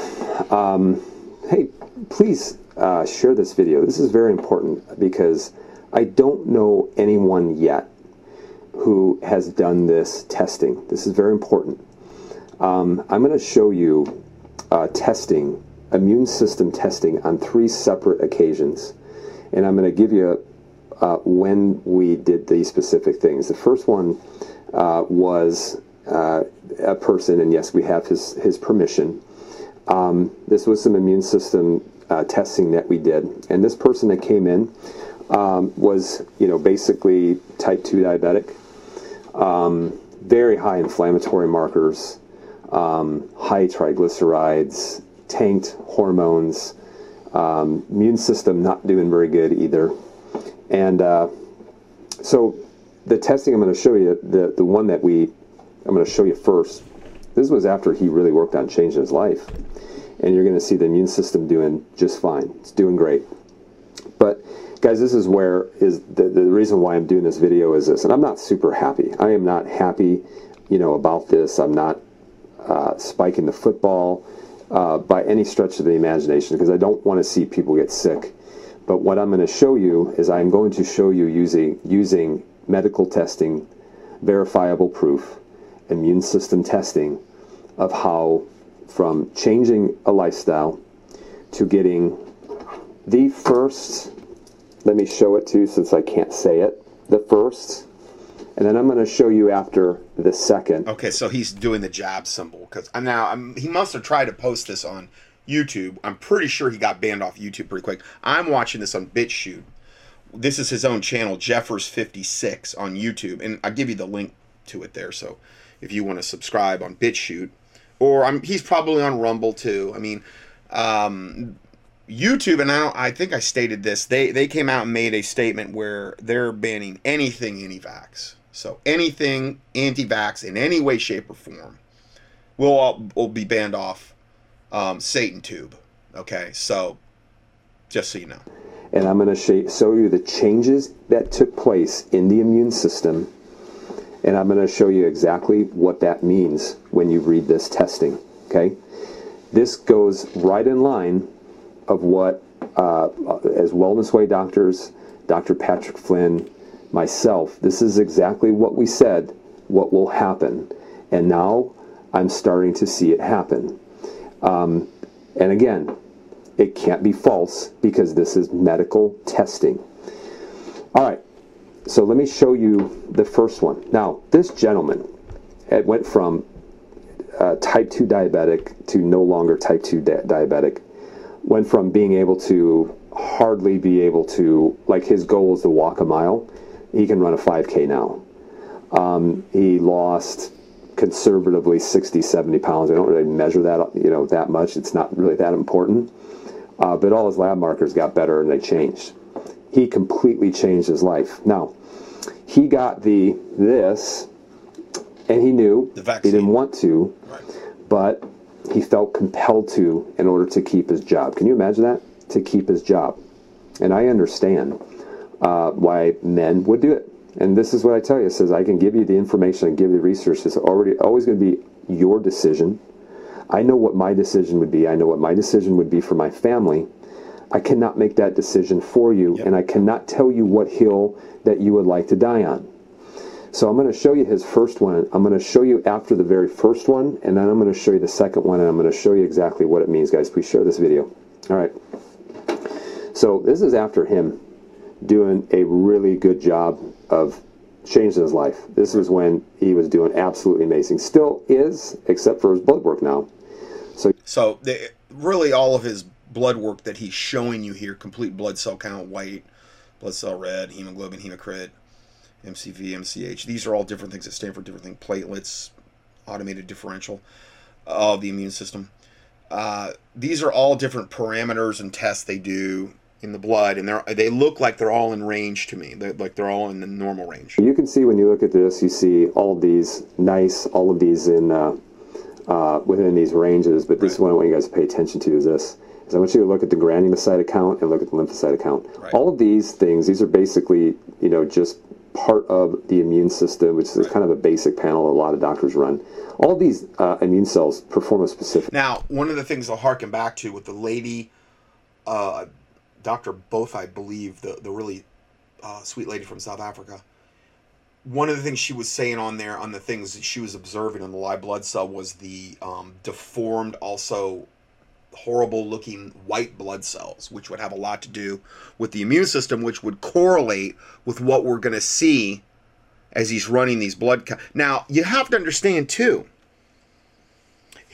Speaker 5: Um, hey, please uh, share this video. This is very important because I don't know anyone yet who has done this testing. This is very important. Um, I'm going to show you uh, testing, immune system testing on three separate occasions. And I'm going to give you uh, when we did these specific things. The first one uh, was uh, a person, and yes, we have his, his permission. Um, this was some immune system uh, testing that we did. And this person that came in um, was, you know, basically type 2 diabetic, um, very high inflammatory markers, um, high triglycerides, tanked hormones, um, immune system not doing very good either. And uh, so the testing I'm going to show you, the, the one that we, I'm going to show you first, this was after he really worked on changing his life. And you're going to see the immune system doing just fine. It's doing great. But guys, this is where is the, the reason why I'm doing this video is this, and I'm not super happy. I am not happy, you know, about this. I'm not uh, spiking the football uh, by any stretch of the imagination because I don't want to see people get sick. But what I'm going to show you is I'm going to show you using using medical testing, verifiable proof, immune system testing of how from changing a lifestyle to getting the first let me show it to you since I can't say it. The first, and then I'm going to show you after the second.
Speaker 1: Okay, so he's doing the jab symbol because now I'm, he must have tried to post this on YouTube. I'm pretty sure he got banned off YouTube pretty quick. I'm watching this on BitChute. This is his own channel, Jeffers56 on YouTube, and I'll give you the link to it there. So if you want to subscribe on BitChute, or I'm he's probably on Rumble too. I mean, um, YouTube, and I I think I stated this. They they came out and made a statement where they're banning anything anti-vax. So anything anti-vax in any way, shape, or form will all, will be banned off um, Satan Tube. Okay, so just so you know.
Speaker 5: And I'm going to show you the changes that took place in the immune system, and I'm going to show you exactly what that means when you read this testing. Okay, this goes right in line of what, uh, as Wellness Way doctors, Dr. Patrick Flynn, myself, this is exactly what we said, what will happen. And now I'm starting to see it happen. Um, and again, it can't be false because this is medical testing. All right, so let me show you the first one. Now, this gentleman, it went from uh, type 2 diabetic to no longer type 2 di- diabetic went from being able to hardly be able to like his goal is to walk a mile he can run a 5k now um, he lost conservatively 60 70 pounds i don't really measure that you know that much it's not really that important uh, but all his lab markers got better and they changed he completely changed his life now he got the this and he knew he didn't want to
Speaker 1: Right.
Speaker 5: but he felt compelled to in order to keep his job. Can you imagine that? To keep his job. And I understand uh, why men would do it. And this is what I tell you. It says, I can give you the information, I can give you the research. It's already always going to be your decision. I know what my decision would be. I know what my decision would be for my family. I cannot make that decision for you, and I cannot tell you what hill that you would like to die on. So I'm going to show you his first one. I'm going to show you after the very first one, and then I'm going to show you the second one, and I'm going to show you exactly what it means, guys. Please share this video. All right. So this is after him doing a really good job of changing his life. This was when he was doing absolutely amazing. Still is, except for his blood work now.
Speaker 1: So the, really, all of his blood work that he's showing you here: complete blood cell count, white, blood cell red, hemoglobin, hemocrit, MCV, MCH. These are all different things that stand for different things. Platelets, automated differential of the immune system. Uh, these are all different parameters and tests they do in the blood, and they they look like they're all in range to me. They're, like they're all in the normal range.
Speaker 5: You can see when you look at this, you see all of these nice, all of these in uh, uh, within these ranges. But this
Speaker 1: Right.
Speaker 5: one I want you guys to pay attention to is this. is I want you to look at the granulocyte count and look at the lymphocyte count.
Speaker 1: Right.
Speaker 5: All of these things, these are basically, you know, just part of the immune system, which is
Speaker 1: Right.
Speaker 5: kind of a basic panel a lot of doctors run. All these uh, immune cells perform a specific.
Speaker 1: Now, one of the things I'll harken back to with the lady, uh, Dr. Botha, I believe, the, the really uh, sweet lady from South Africa, one of the things she was saying on there, on the things that she was observing on the live blood cell, was the um, deformed, also horrible looking white blood cells, which would have a lot to do with the immune system, which would correlate with what we're going to see as he's running these blood. Now, you have to understand, too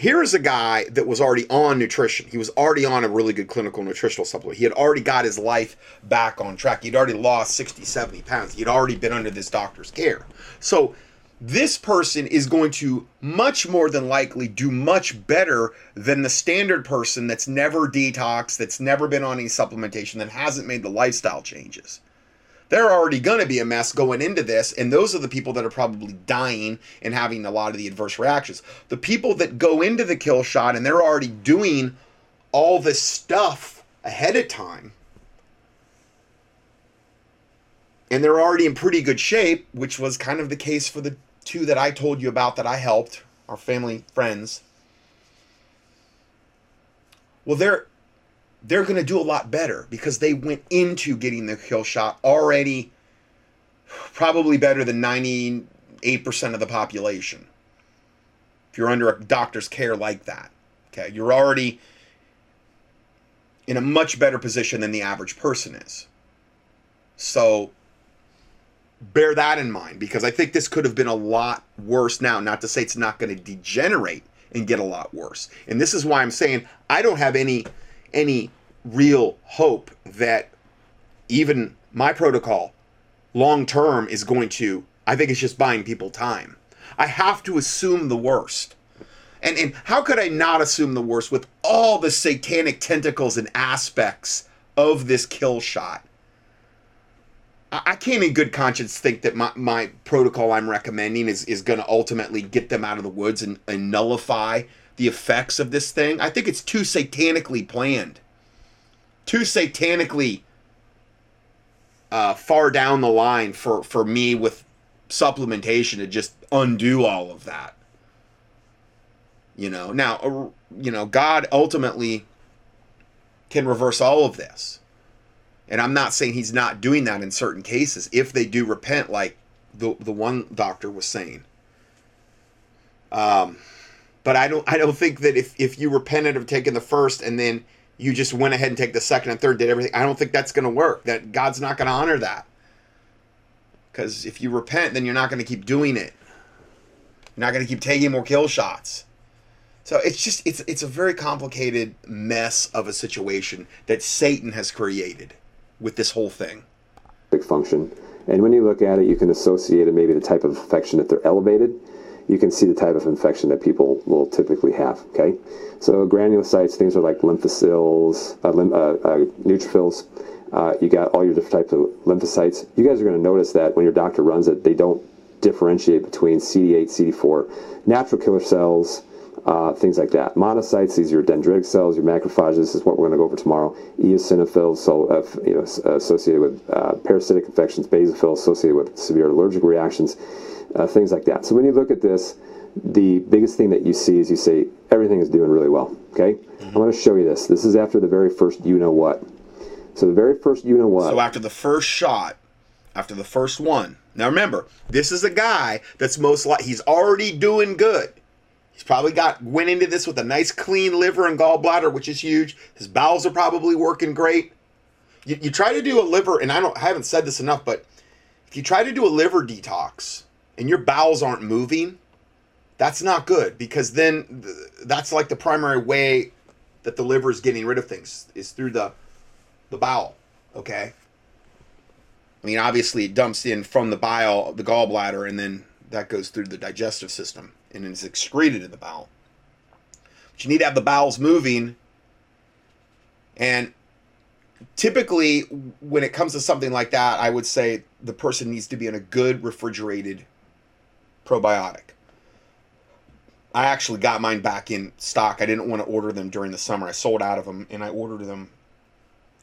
Speaker 1: here is a guy that was already on nutrition. He was already on a really good clinical nutritional supplement. He had already got his life back on track. He'd already lost 60, 70 pounds. He'd already been under this doctor's care. So this person is going to much more than likely do much better than the standard person that's never detoxed, that's never been on any supplementation, that hasn't made the lifestyle changes they're already going to be a mess going into this and those are the people that are probably dying and having a lot of the adverse reactions. The people that go into the kill shot and they're already doing all this stuff ahead of time and they're already in pretty good shape which was kind of the case for the two that i told you about that i helped our family friends. Well they're they're going to do a lot better because they went into getting the kill shot already probably better than 98% of the population. If you're under a doctor's care like that, okay, you're already in a much better position than the average person is. So bear that in mind because I think this could have been a lot worse now. Not to say it's not going to degenerate and get a lot worse. And this is why I'm saying I don't have any any real hope that even my protocol long term is going to I think it's just buying people time. I have to assume the worst. And and how could I not assume the worst with all the satanic tentacles and aspects of this kill shot? I I can't in good conscience think that my, my protocol I'm recommending is, is going to ultimately get them out of the woods and, and nullify the effects of this thing. I think it's too satanically planned too satanically uh, far down the line for, for me with supplementation to just undo all of that. You know, now, uh, you know, God ultimately can reverse all of this. And I'm not saying he's not doing that in certain cases if they do repent, like the, the one doctor was saying. Um, but I don't I don't think that if, if you repented of taking the first and then you just went ahead and take the second and third, did everything. I don't think that's going to work. That God's not going to honor that. Because if you repent, then you're not going to keep doing it. You're not going to keep taking more kill shots. So it's just it's it's a very complicated mess of a situation that Satan has created with this whole thing.
Speaker 5: function. And when you look at it, you can associate it maybe the type of affection that they're elevated. You can see the type of infection that people will typically have. Okay, so granulocytes, things are like lymphocytes, uh, uh, uh, neutrophils. Uh, you got all your different types of lymphocytes. You guys are going to notice that when your doctor runs it, they don't differentiate between CD8, CD4, natural killer cells, uh, things like that. Monocytes, these are your dendritic cells, your macrophages. This is what we're going to go over tomorrow. Eosinophils, so uh, you know, associated with uh, parasitic infections. Basophils, associated with severe allergic reactions, uh, things like that. So when you look at this, the biggest thing that you see is you say everything is doing really well. Okay, I'm going to show you this. This is after the very first you know what. So the very first you know what.
Speaker 1: So after the first shot, after the first one. Now remember, this is a guy that's most like he's already doing good. He's probably got went into this with a nice clean liver and gallbladder, which is huge. His bowels are probably working great. You, you try to do a liver, and I don't I haven't said this enough, but if you try to do a liver detox and your bowels aren't moving, that's not good because then th- that's like the primary way that the liver is getting rid of things is through the the bowel. Okay. I mean, obviously, it dumps in from the bile, the gallbladder, and then that goes through the digestive system and it's excreted in the bowel. But you need to have the bowels moving. And typically, when it comes to something like that, I would say the person needs to be in a good refrigerated probiotic. I actually got mine back in stock. I didn't want to order them during the summer. I sold out of them and I ordered them.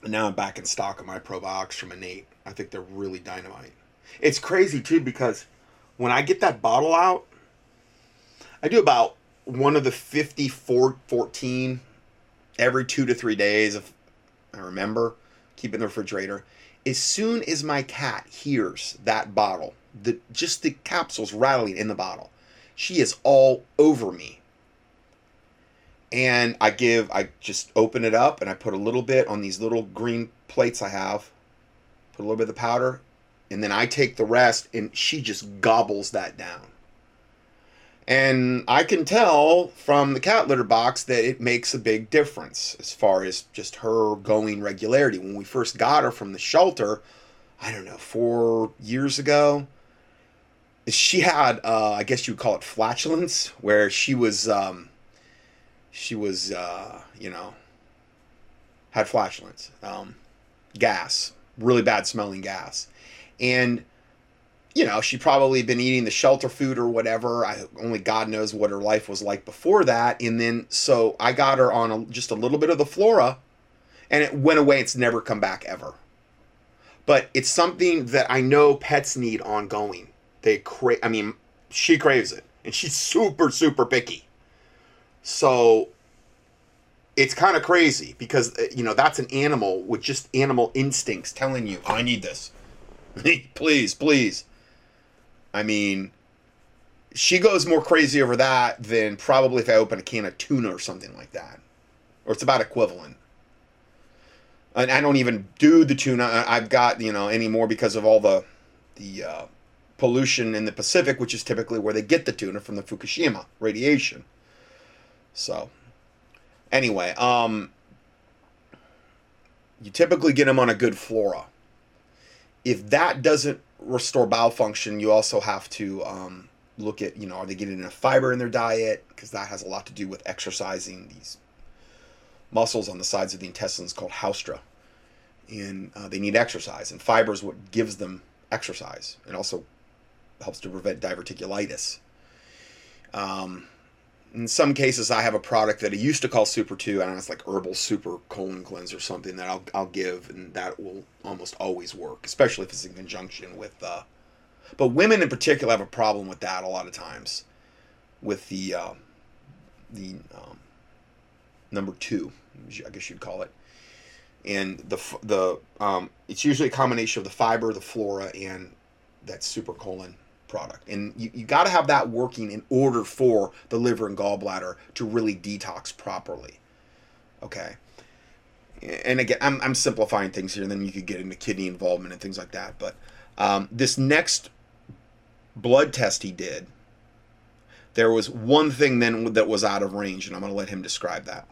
Speaker 1: And now I'm back in stock of my probiotics from Innate. I think they're really dynamite. It's crazy too because when I get that bottle out, I do about one of the 54 14 every two to three days if I remember, keep it in the refrigerator. As soon as my cat hears that bottle, the just the capsules rattling in the bottle, she is all over me. And I give, I just open it up and I put a little bit on these little green plates I have, put a little bit of the powder, and then I take the rest and she just gobbles that down. And I can tell from the cat litter box that it makes a big difference as far as just her going regularity. When we first got her from the shelter, I don't know, four years ago, she had, uh, I guess you would call it flatulence, where she was, um, she was, uh, you know, had flatulence, um, gas, really bad smelling gas. And you know, she'd probably been eating the shelter food or whatever. I only God knows what her life was like before that. And then so I got her on a, just a little bit of the flora, and it went away. It's never come back ever. But it's something that I know pets need ongoing. They crave. I mean, she craves it, and she's super super picky. So it's kind of crazy because uh, you know that's an animal with just animal instincts telling you, "I need this." please, please. I mean, she goes more crazy over that than probably if I open a can of tuna or something like that. Or it's about equivalent. And I don't even do the tuna. I've got, you know, anymore because of all the the uh, pollution in the Pacific, which is typically where they get the tuna from the Fukushima radiation. So, anyway, um, you typically get them on a good flora. If that doesn't restore bowel function, you also have to um, look at, you know, are they getting enough fiber in their diet? Because that has a lot to do with exercising these muscles on the sides of the intestines called haustra. And uh, they need exercise, and fiber is what gives them exercise. It also helps to prevent diverticulitis. Um, in some cases, I have a product that I used to call Super 2. and it's like Herbal Super Colon Cleanse or something that I'll, I'll give, and that will almost always work, especially if it's in conjunction with. Uh, but women in particular have a problem with that a lot of times, with the uh, the um, number two, I guess you'd call it, and the the um, it's usually a combination of the fiber, the flora, and that super colon product. And you, you got to have that working in order for the liver and gallbladder to really detox properly. Okay. And again, I'm, I'm simplifying things here, and then you could get into kidney involvement and things like that. But um, this next blood test he did, there was one thing then that was out of range, and I'm going to let him describe that.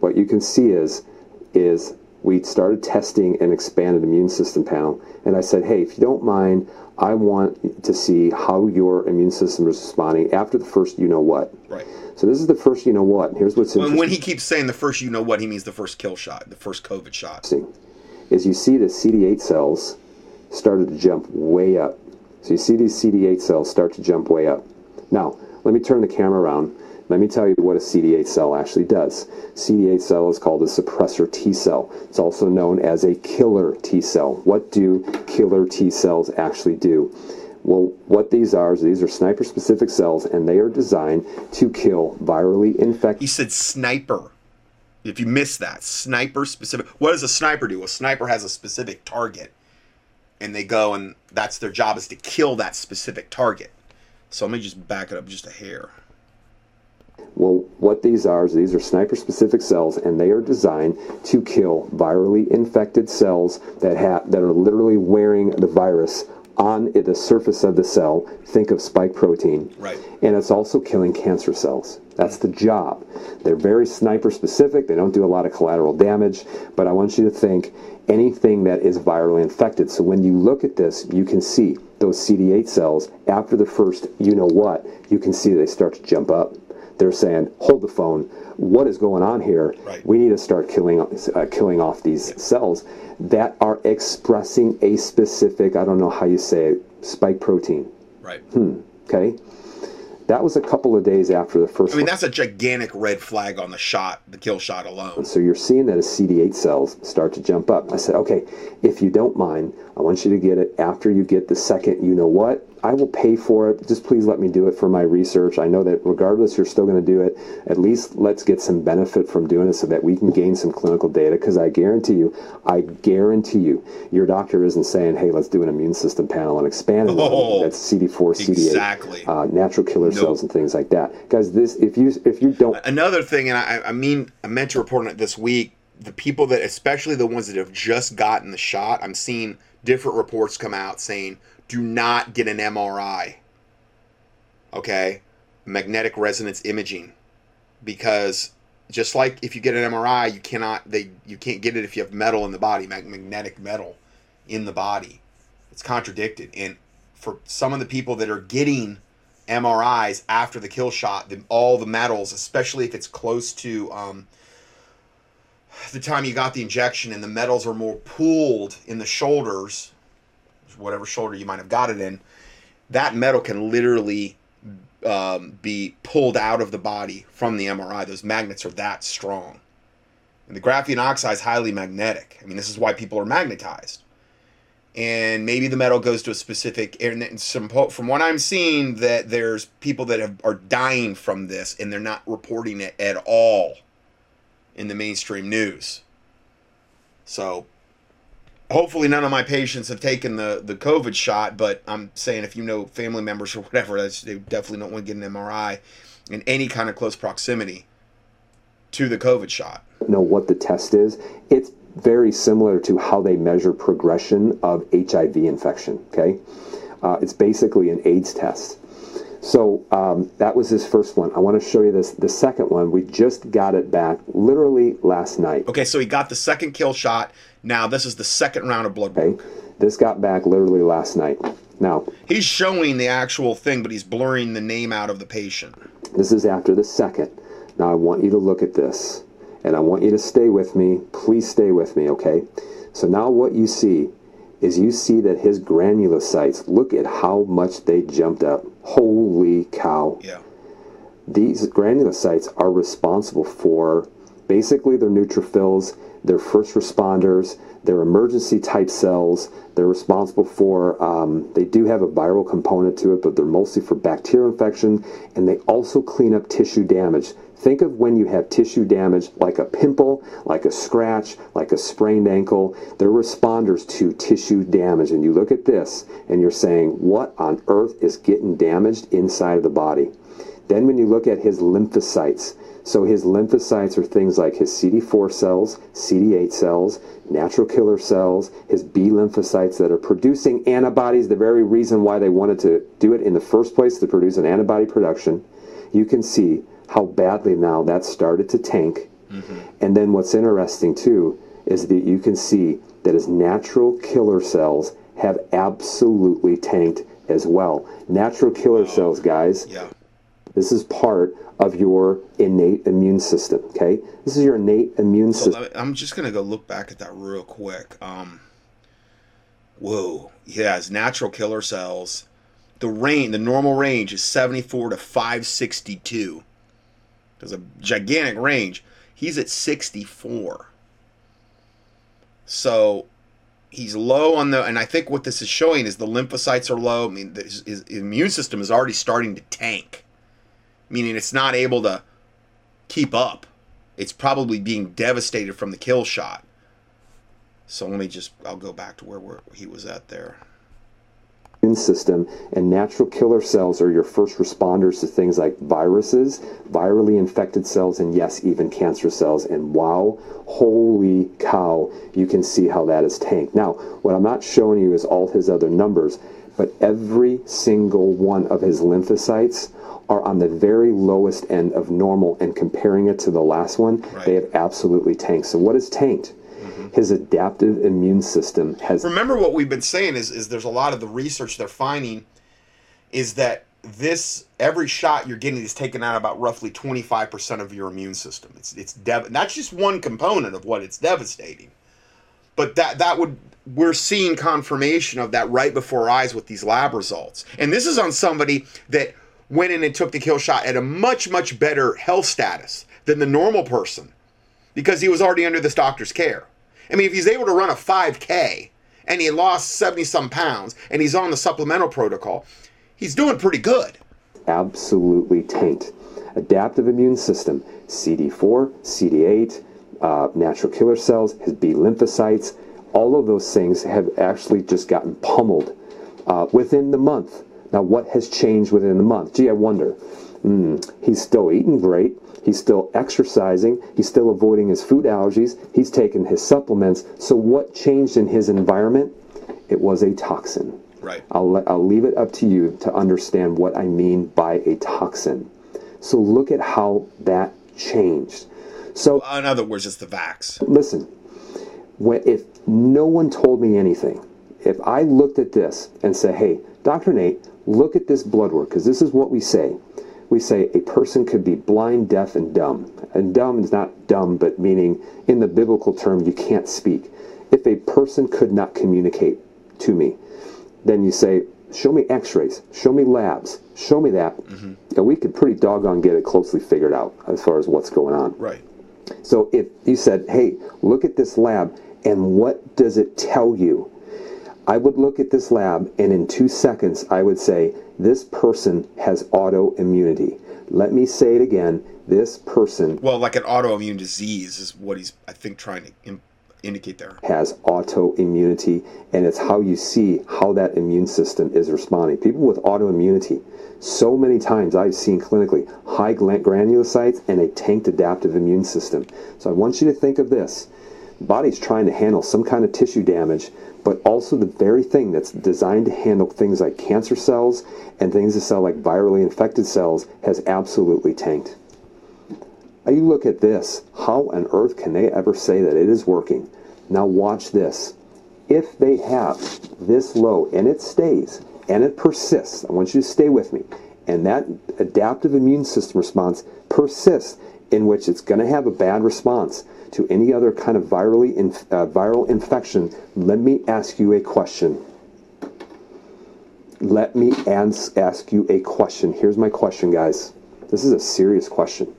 Speaker 5: What you can see is, is we started testing an expanded immune system panel, and I said, hey, if you don't mind, I want to see how your immune system is responding after the first you know what.
Speaker 1: Right.
Speaker 5: So this is the first you know what. Here's what's
Speaker 1: interesting. When he keeps saying the first you know what, he means the first kill shot, the first COVID shot.
Speaker 5: See, Is you see the CD8 cells started to jump way up. So you see these CD8 cells start to jump way up. Now, let me turn the camera around let me tell you what a CD8 cell actually does. CD8 cell is called a suppressor T cell. It's also known as a killer T cell. What do killer T cells actually do? Well, what these are is these are sniper specific cells and they are designed to kill virally infected.
Speaker 1: He said sniper. If you missed that, sniper specific. What does a sniper do? A sniper has a specific target and they go and that's their job is to kill that specific target. So let me just back it up just a hair.
Speaker 5: Well, what these are is these are sniper specific cells, and they are designed to kill virally infected cells that have that are literally wearing the virus on the surface of the cell. Think of spike protein.
Speaker 1: Right.
Speaker 5: And it's also killing cancer cells. That's the job. They're very sniper specific. They don't do a lot of collateral damage, but I want you to think anything that is virally infected. So when you look at this, you can see those CD8 cells after the first you know what, you can see they start to jump up they're saying, hold the phone. What is going on here?
Speaker 1: Right.
Speaker 5: We need to start killing uh, killing off these yeah. cells that are expressing a specific, I don't know how you say it, spike protein.
Speaker 1: Right.
Speaker 5: Hmm. Okay. That was a couple of days after the first
Speaker 1: I mean,
Speaker 5: one.
Speaker 1: that's a gigantic red flag on the shot, the kill shot alone.
Speaker 5: So you're seeing that his CD8 cells start to jump up. I said, okay, if you don't mind, I want you to get it after you get the second, you know what? I will pay for it. Just please let me do it for my research. I know that regardless, you're still going to do it. At least let's get some benefit from doing it so that we can gain some clinical data. Because I guarantee you, I guarantee you, your doctor isn't saying, hey, let's do an immune system panel and expand it.
Speaker 1: Oh,
Speaker 5: That's CD4, CD8,
Speaker 1: exactly.
Speaker 5: uh, natural killer cells and things like that. Guys, this if you if you don't
Speaker 1: Another thing, and I, I mean, I meant to report on it this week. The people that, especially the ones that have just gotten the shot, I'm seeing different reports come out saying, do not get an MRI. Okay, magnetic resonance imaging, because just like if you get an MRI, you cannot they you can't get it if you have metal in the body, magnetic metal in the body. It's contradicted, and for some of the people that are getting MRIs after the kill shot, the, all the metals, especially if it's close to um, the time you got the injection, and the metals are more pooled in the shoulders, whatever shoulder you might have got it in, that metal can literally um, be pulled out of the body from the MRI. Those magnets are that strong. And the graphene oxide is highly magnetic. I mean, this is why people are magnetized and maybe the metal goes to a specific and some from what i'm seeing that there's people that have, are dying from this and they're not reporting it at all in the mainstream news so hopefully none of my patients have taken the the covid shot but i'm saying if you know family members or whatever that's, they definitely don't want to get an mri in any kind of close proximity to the covid shot
Speaker 5: know what the test is, it's very similar to how they measure progression of HIV infection. Okay, uh, it's basically an AIDS test. So um, that was his first one. I want to show you this. The second one, we just got it back literally last night.
Speaker 1: okay so he got the second kill shot now this is the second round of blood work
Speaker 5: Okay, this got back literally last night. Now,
Speaker 1: He's showing the actual thing, but he's blurring the name out of the patient.
Speaker 5: This is after the second. Now I want you to look at this and I want you to stay with me. Please stay with me, okay? So now what you see is you see that his granulocytes, look at how much they jumped up. Holy cow.
Speaker 1: Yeah.
Speaker 5: These granulocytes are responsible for basically their neutrophils, their first responders, they're emergency type cells. They're responsible for, um, they do have a viral component to it, but they're mostly for bacterial infection, and they also clean up tissue damage. Think of when you have tissue damage like a pimple, like a scratch, like a sprained ankle. They're responders to tissue damage. And you look at this and you're saying, what on earth is getting damaged inside of the body? Then when you look at his lymphocytes, so his lymphocytes are things like his CD4 cells, CD8 cells, natural killer cells, his B lymphocytes that are producing antibodies, the very reason why they wanted to do it in the first place to produce an antibody production. You can see how badly now that started to tank. Mm-hmm. And then what's interesting too is that you can see that his natural killer cells have absolutely tanked as well. Natural killer cells, guys,
Speaker 1: Yeah.
Speaker 5: This is part of your innate immune system, okay? This is your innate immune
Speaker 1: So
Speaker 5: system.
Speaker 1: me- I'm just gonna go look back at that real quick. Um, whoa. Yeah, his natural killer cells. The range, the normal range is 74 to 562. There's a gigantic range. He's at 64. So he's low on the, and I think what this is showing is the lymphocytes are low. I mean, his, his immune system is already starting to tank, meaning it's not able to keep up. It's probably being devastated from the kill shot. So let me just, I'll go back to where, he was at there.
Speaker 5: system and natural killer cells are your first responders to things like viruses, virally infected cells, and yes, even cancer cells. And wow, holy cow, you can see how that is tanked. Now, what I'm not showing you is all his other numbers, but every single one of his lymphocytes are on the very lowest end of normal and comparing it to the last one,
Speaker 1: Right.
Speaker 5: they have absolutely tanked. So what is tanked? Mm-hmm. His adaptive immune system has
Speaker 1: remember what we've been saying is is there's a lot of the research they're finding is that this every shot you're getting is taken out about roughly 25% of your immune system it's it's dev- that's just one component of what it's devastating but that that would we're seeing confirmation of that right before our eyes with these lab results and this is on somebody that went in and took the kill shot at a much, much better health status than the normal person because he was already under this doctor's care. I mean, if he's able to run a 5K and he lost 70 some pounds and he's on the supplemental protocol, he's doing pretty good.
Speaker 5: Absolutely tanked. Adaptive immune system, CD4, CD8, uh, natural killer cells, his B lymphocytes, all of those things have actually just gotten pummeled uh, within the month. Now, what has changed within the month? Gee, I wonder. Mm, he's still eating great. He's still exercising. He's still avoiding his food allergies. He's taken his supplements. So, what changed in his environment? It was a toxin.
Speaker 1: Right.
Speaker 5: I'll, I'll leave it up to you to understand what I mean by a toxin. So, look at how that changed. So,
Speaker 1: in other words, it's the vax.
Speaker 5: Listen, when, if no one told me anything, if I looked at this and said, hey, Dr. Nate, look at this blood work, because this is what we say. We say a person could be blind, deaf, and dumb. And dumb is not dumb, but meaning in the biblical term, you can't speak. If a person could not communicate to me, then you say, show me x rays, show me labs, show me that. Mm-hmm. And we could pretty doggone get it closely figured out as far as what's going on.
Speaker 1: Right.
Speaker 5: So if you said, hey, look at this lab, and what does it tell you? I would look at this lab, and in two seconds, I would say, this person has autoimmunity. Let me say it again. This person.
Speaker 1: Well, like an autoimmune disease is what he's, I think, trying to Im- indicate there.
Speaker 5: Has autoimmunity, and it's how you see how that immune system is responding. People with autoimmunity, so many times I've seen clinically high granulocytes and a tanked adaptive immune system. So I want you to think of this body's trying to handle some kind of tissue damage, but also the very thing that's designed to handle things like cancer cells and things that sell like virally infected cells has absolutely tanked. You look at this, how on earth can they ever say that it is working? Now watch this. If they have this low and it stays and it persists, I want you to stay with me, and that adaptive immune system response persists in which it's going to have a bad response to any other kind of virally inf- uh, viral infection, let me ask you a question. Let me ask you a question. Here's my question, guys. This is a serious question.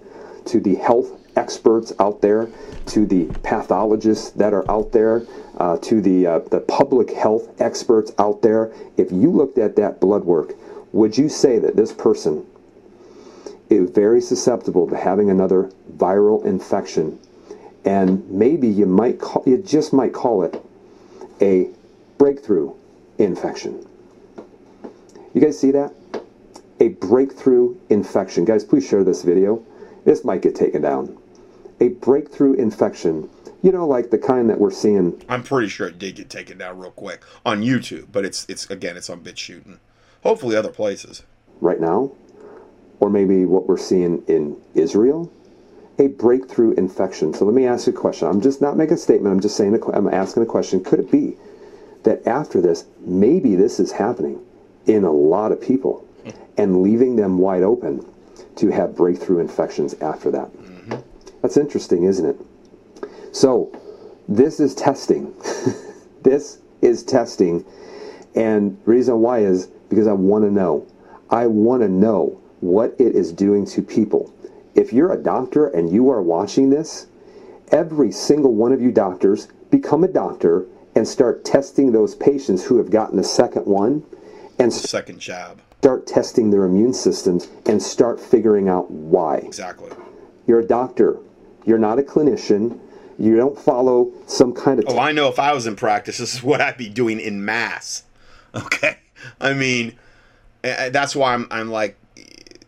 Speaker 5: To the health experts out there, to the pathologists that are out there, uh, to the uh, the public health experts out there, if you looked at that blood work, would you say that this person is very susceptible to having another viral infection and maybe you might call you just might call it a breakthrough infection. You guys see that? A breakthrough infection. Guys, please share this video. This might get taken down. A breakthrough infection. You know, like the kind that we're seeing.
Speaker 1: I'm pretty sure it did get taken down real quick on YouTube, but it's it's again it's on BitChute and hopefully other places.
Speaker 5: Right now, or maybe what we're seeing in Israel a breakthrough infection. So let me ask you a question. I'm just not making a statement. I'm just saying, i I'm asking a question. Could it be that after this, maybe this is happening in a lot of people and leaving them wide open to have breakthrough infections after that? Mm-hmm. That's interesting, isn't it? So this is testing. this is testing. And reason why is because I want to know. I want to know what it is doing to people if you're a doctor and you are watching this, every single one of you doctors become a doctor and start testing those patients who have gotten the second one and
Speaker 1: second jab.
Speaker 5: Start testing their immune systems and start figuring out why.
Speaker 1: Exactly.
Speaker 5: You're a doctor. You're not a clinician. You don't follow some kind of.
Speaker 1: oh, I know if I was in practice, this is what I'd be doing in mass. Okay. I mean, that's why I'm, I'm like,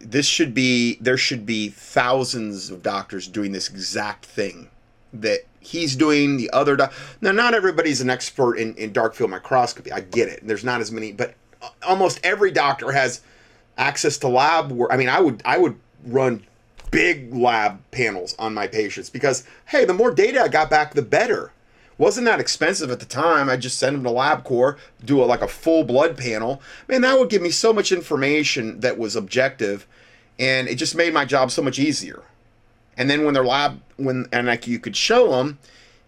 Speaker 1: this should be there should be thousands of doctors doing this exact thing that he's doing the other doc- now not everybody's an expert in, in dark field microscopy i get it there's not as many but almost every doctor has access to lab work i mean i would i would run big lab panels on my patients because hey the more data i got back the better wasn't that expensive at the time. I just send them to LabCorp, do a, like a full blood panel. Man, that would give me so much information that was objective, and it just made my job so much easier. And then when their lab, when and like you could show them,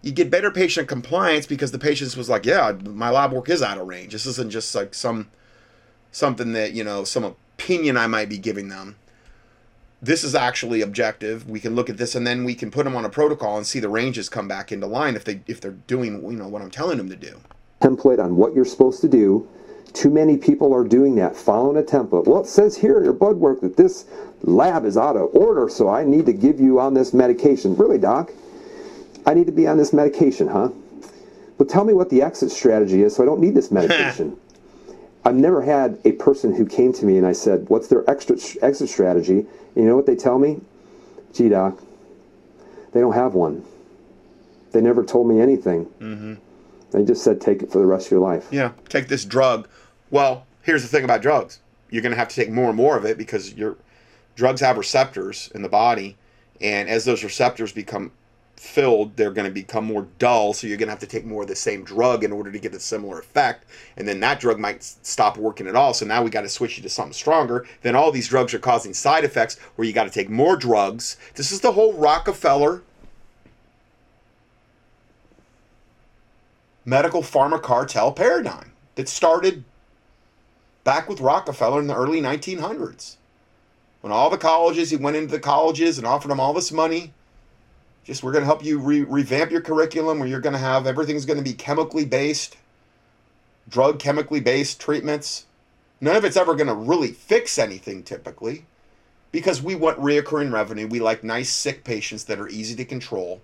Speaker 1: you get better patient compliance because the patients was like, yeah, my lab work is out of range. This isn't just like some something that you know some opinion I might be giving them. This is actually objective. We can look at this and then we can put them on a protocol and see the ranges come back into line if they if they're doing you know what I'm telling them to do.
Speaker 5: Template on what you're supposed to do. Too many people are doing that, following a template. Well, it says here in your blood work that this lab is out of order, so I need to give you on this medication. Really, doc? I need to be on this medication, huh? Well, tell me what the exit strategy is so I don't need this medication. I've never had a person who came to me and I said, What's their extra exit strategy? And you know what they tell me? Gee, doc, they don't have one. They never told me anything. Mm-hmm. They just said, Take it for the rest of your life.
Speaker 1: Yeah, take this drug. Well, here's the thing about drugs you're going to have to take more and more of it because your drugs have receptors in the body. And as those receptors become filled, they're going to become more dull. So you're going to have to take more of the same drug in order to get a similar effect. And then that drug might stop working at all. So now we got to switch you to something stronger. Then all these drugs are causing side effects where you got to take more drugs. This is the whole Rockefeller medical pharma cartel paradigm that started back with Rockefeller in the early 1900s. When all the colleges, he went into the colleges and offered them all this money just we're going to help you re- revamp your curriculum where you're going to have everything's going to be chemically based drug chemically based treatments. None of it's ever going to really fix anything typically because we want reoccurring revenue. We like nice sick patients that are easy to control.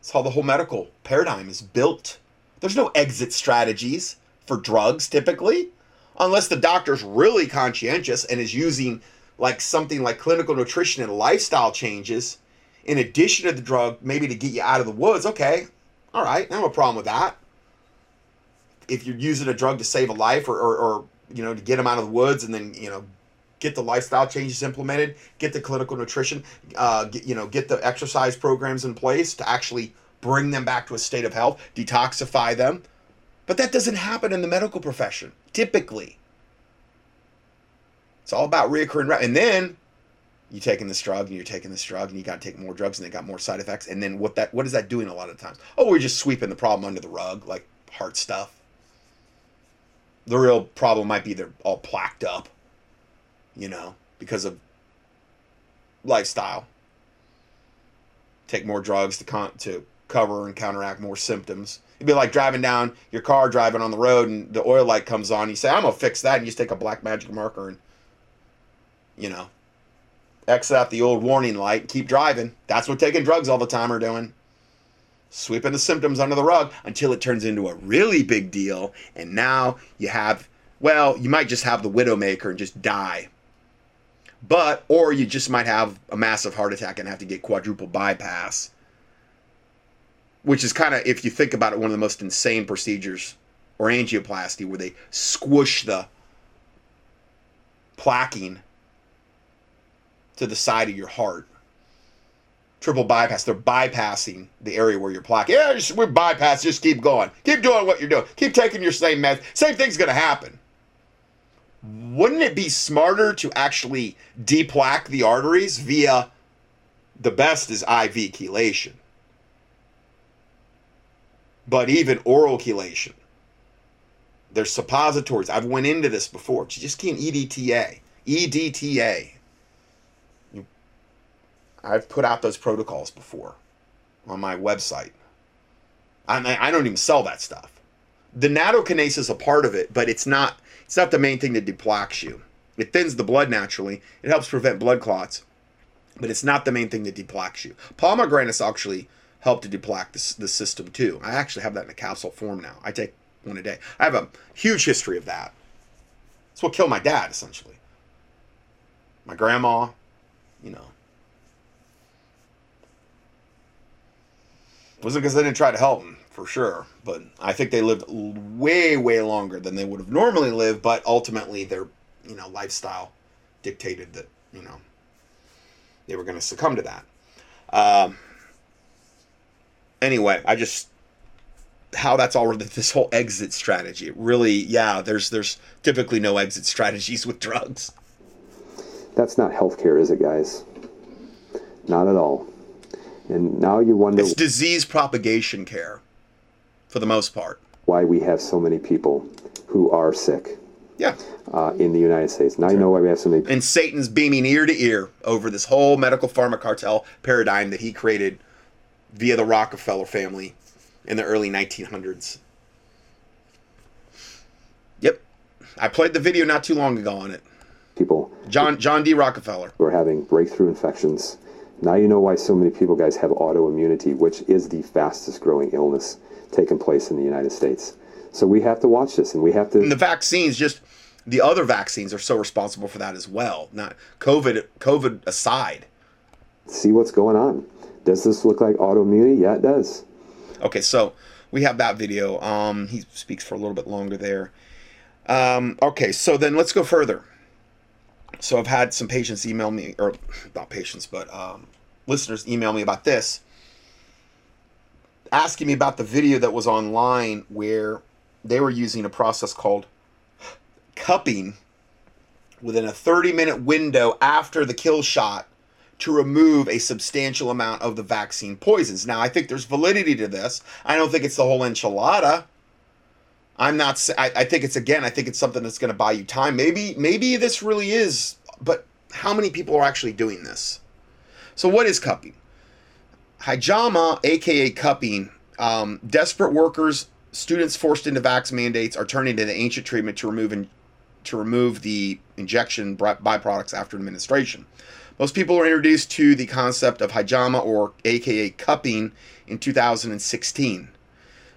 Speaker 1: That's how the whole medical paradigm is built. There's no exit strategies for drugs typically unless the doctor's really conscientious and is using like something like clinical nutrition and lifestyle changes in addition to the drug, maybe to get you out of the woods, okay, all right, I have a problem with that. If you're using a drug to save a life or, or, or you know, to get them out of the woods and then, you know, get the lifestyle changes implemented, get the clinical nutrition, uh, get, you know, get the exercise programs in place to actually bring them back to a state of health, detoxify them. But that doesn't happen in the medical profession, typically. It's all about reoccurring revenue. And then you're taking this drug and you're taking this drug and you got to take more drugs and they got more side effects. And then what that what is that doing a lot of times? Oh, we're just sweeping the problem under the rug like heart stuff. The real problem might be they're all plaqued up, you know, because of lifestyle. Take more drugs to con- to cover and counteract more symptoms. It'd be like driving down your car, driving on the road, and the oil light comes on. You say, "I'm gonna fix that," and you just take a black magic marker and you know, X out the old warning light, keep driving. That's what taking drugs all the time are doing. Sweeping the symptoms under the rug until it turns into a really big deal. And now you have, well, you might just have the widowmaker and just die. But, or you just might have a massive heart attack and have to get quadruple bypass. Which is kind of, if you think about it, one of the most insane procedures or angioplasty where they squish the plaquing to the side of your heart. Triple bypass. They're bypassing the area where you're plaque. Yeah, just, we're bypass. Just keep going. Keep doing what you're doing. Keep taking your same meds. Same thing's going to happen. Wouldn't it be smarter to actually deplaque the arteries via the best is IV chelation? But even oral chelation. There's suppositories. I've went into this before. Just key in EDTA. EDTA. I've put out those protocols before on my website. I mean, I don't even sell that stuff. The nattokinase is a part of it, but it's not. It's not the main thing that deplaques you. It thins the blood naturally. It helps prevent blood clots, but it's not the main thing that deplaques you. Pomegranates actually help to deplaque the, the system too. I actually have that in a capsule form now. I take one a day. I have a huge history of that. It's what killed my dad essentially. My grandma, you know, wasn't because they didn't try to help him for sure, but I think they lived way way longer than they would have normally lived. But ultimately, their you know lifestyle dictated that you know they were going to succumb to that. Um, anyway, I just how that's all this whole exit strategy. It really, yeah, there's there's typically no exit strategies with drugs.
Speaker 5: That's not healthcare, is it, guys? Not at all. And now you wonder
Speaker 1: it's disease propagation care for the most part.
Speaker 5: Why we have so many people who are sick.
Speaker 1: Yeah.
Speaker 5: Uh, in the United States. Now you know why we have so many.
Speaker 1: And Satan's beaming ear to ear over this whole medical pharma cartel paradigm that he created via the Rockefeller family in the early 1900s. Yep. I played the video not too long ago on it.
Speaker 5: People
Speaker 1: John John D. Rockefeller.
Speaker 5: who are having breakthrough infections. Now you know why so many people, guys, have autoimmunity, which is the fastest growing illness taking place in the United States. So we have to watch this, and we have to.
Speaker 1: And the vaccines just the other vaccines are so responsible for that as well. Not COVID COVID aside.
Speaker 5: see what's going on. Does this look like autoimmunity? Yeah, it does.
Speaker 1: Okay, so we have that video. Um, he speaks for a little bit longer there. Um, okay, so then let's go further. So I've had some patients email me, or not patients, but um, listeners email me about this, asking me about the video that was online where they were using a process called cupping within a 30 minute window after the kill shot to remove a substantial amount of the vaccine poisons. Now, I think there's validity to this. I don't think it's the whole enchilada. I'm not. I, I think it's again. I think it's something that's going to buy you time. Maybe, maybe this really is. But how many people are actually doing this? So, what is cupping? Hijama, aka cupping, um, desperate workers, students forced into vax mandates are turning to the ancient treatment to remove to remove the injection byproducts after administration. Most people are introduced to the concept of hijama or aka cupping in 2016.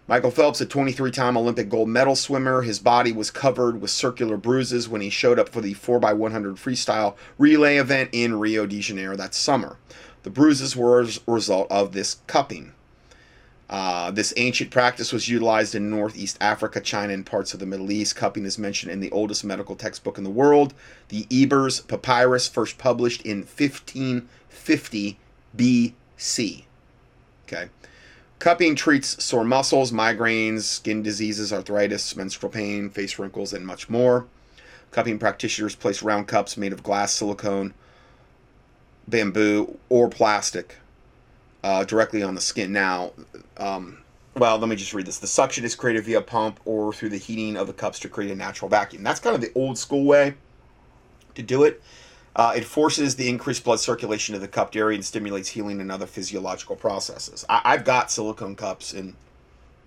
Speaker 1: Michael Phelps, a 23 time Olympic gold medal swimmer, his body was covered with circular bruises when he showed up for the 4x100 freestyle relay event in Rio de Janeiro that summer. The bruises were a result of this cupping. Uh, this ancient practice was utilized in Northeast Africa, China, and parts of the Middle East. Cupping is mentioned in the oldest medical textbook in the world, the Ebers Papyrus, first published in 1550 BC. Okay. Cupping treats sore muscles, migraines, skin diseases, arthritis, menstrual pain, face wrinkles, and much more. Cupping practitioners place round cups made of glass, silicone, bamboo, or plastic uh, directly on the skin. Now, um, well, let me just read this. The suction is created via pump or through the heating of the cups to create a natural vacuum. That's kind of the old school way to do it. Uh, it forces the increased blood circulation to the cupped area and stimulates healing and other physiological processes. I- I've got silicone cups in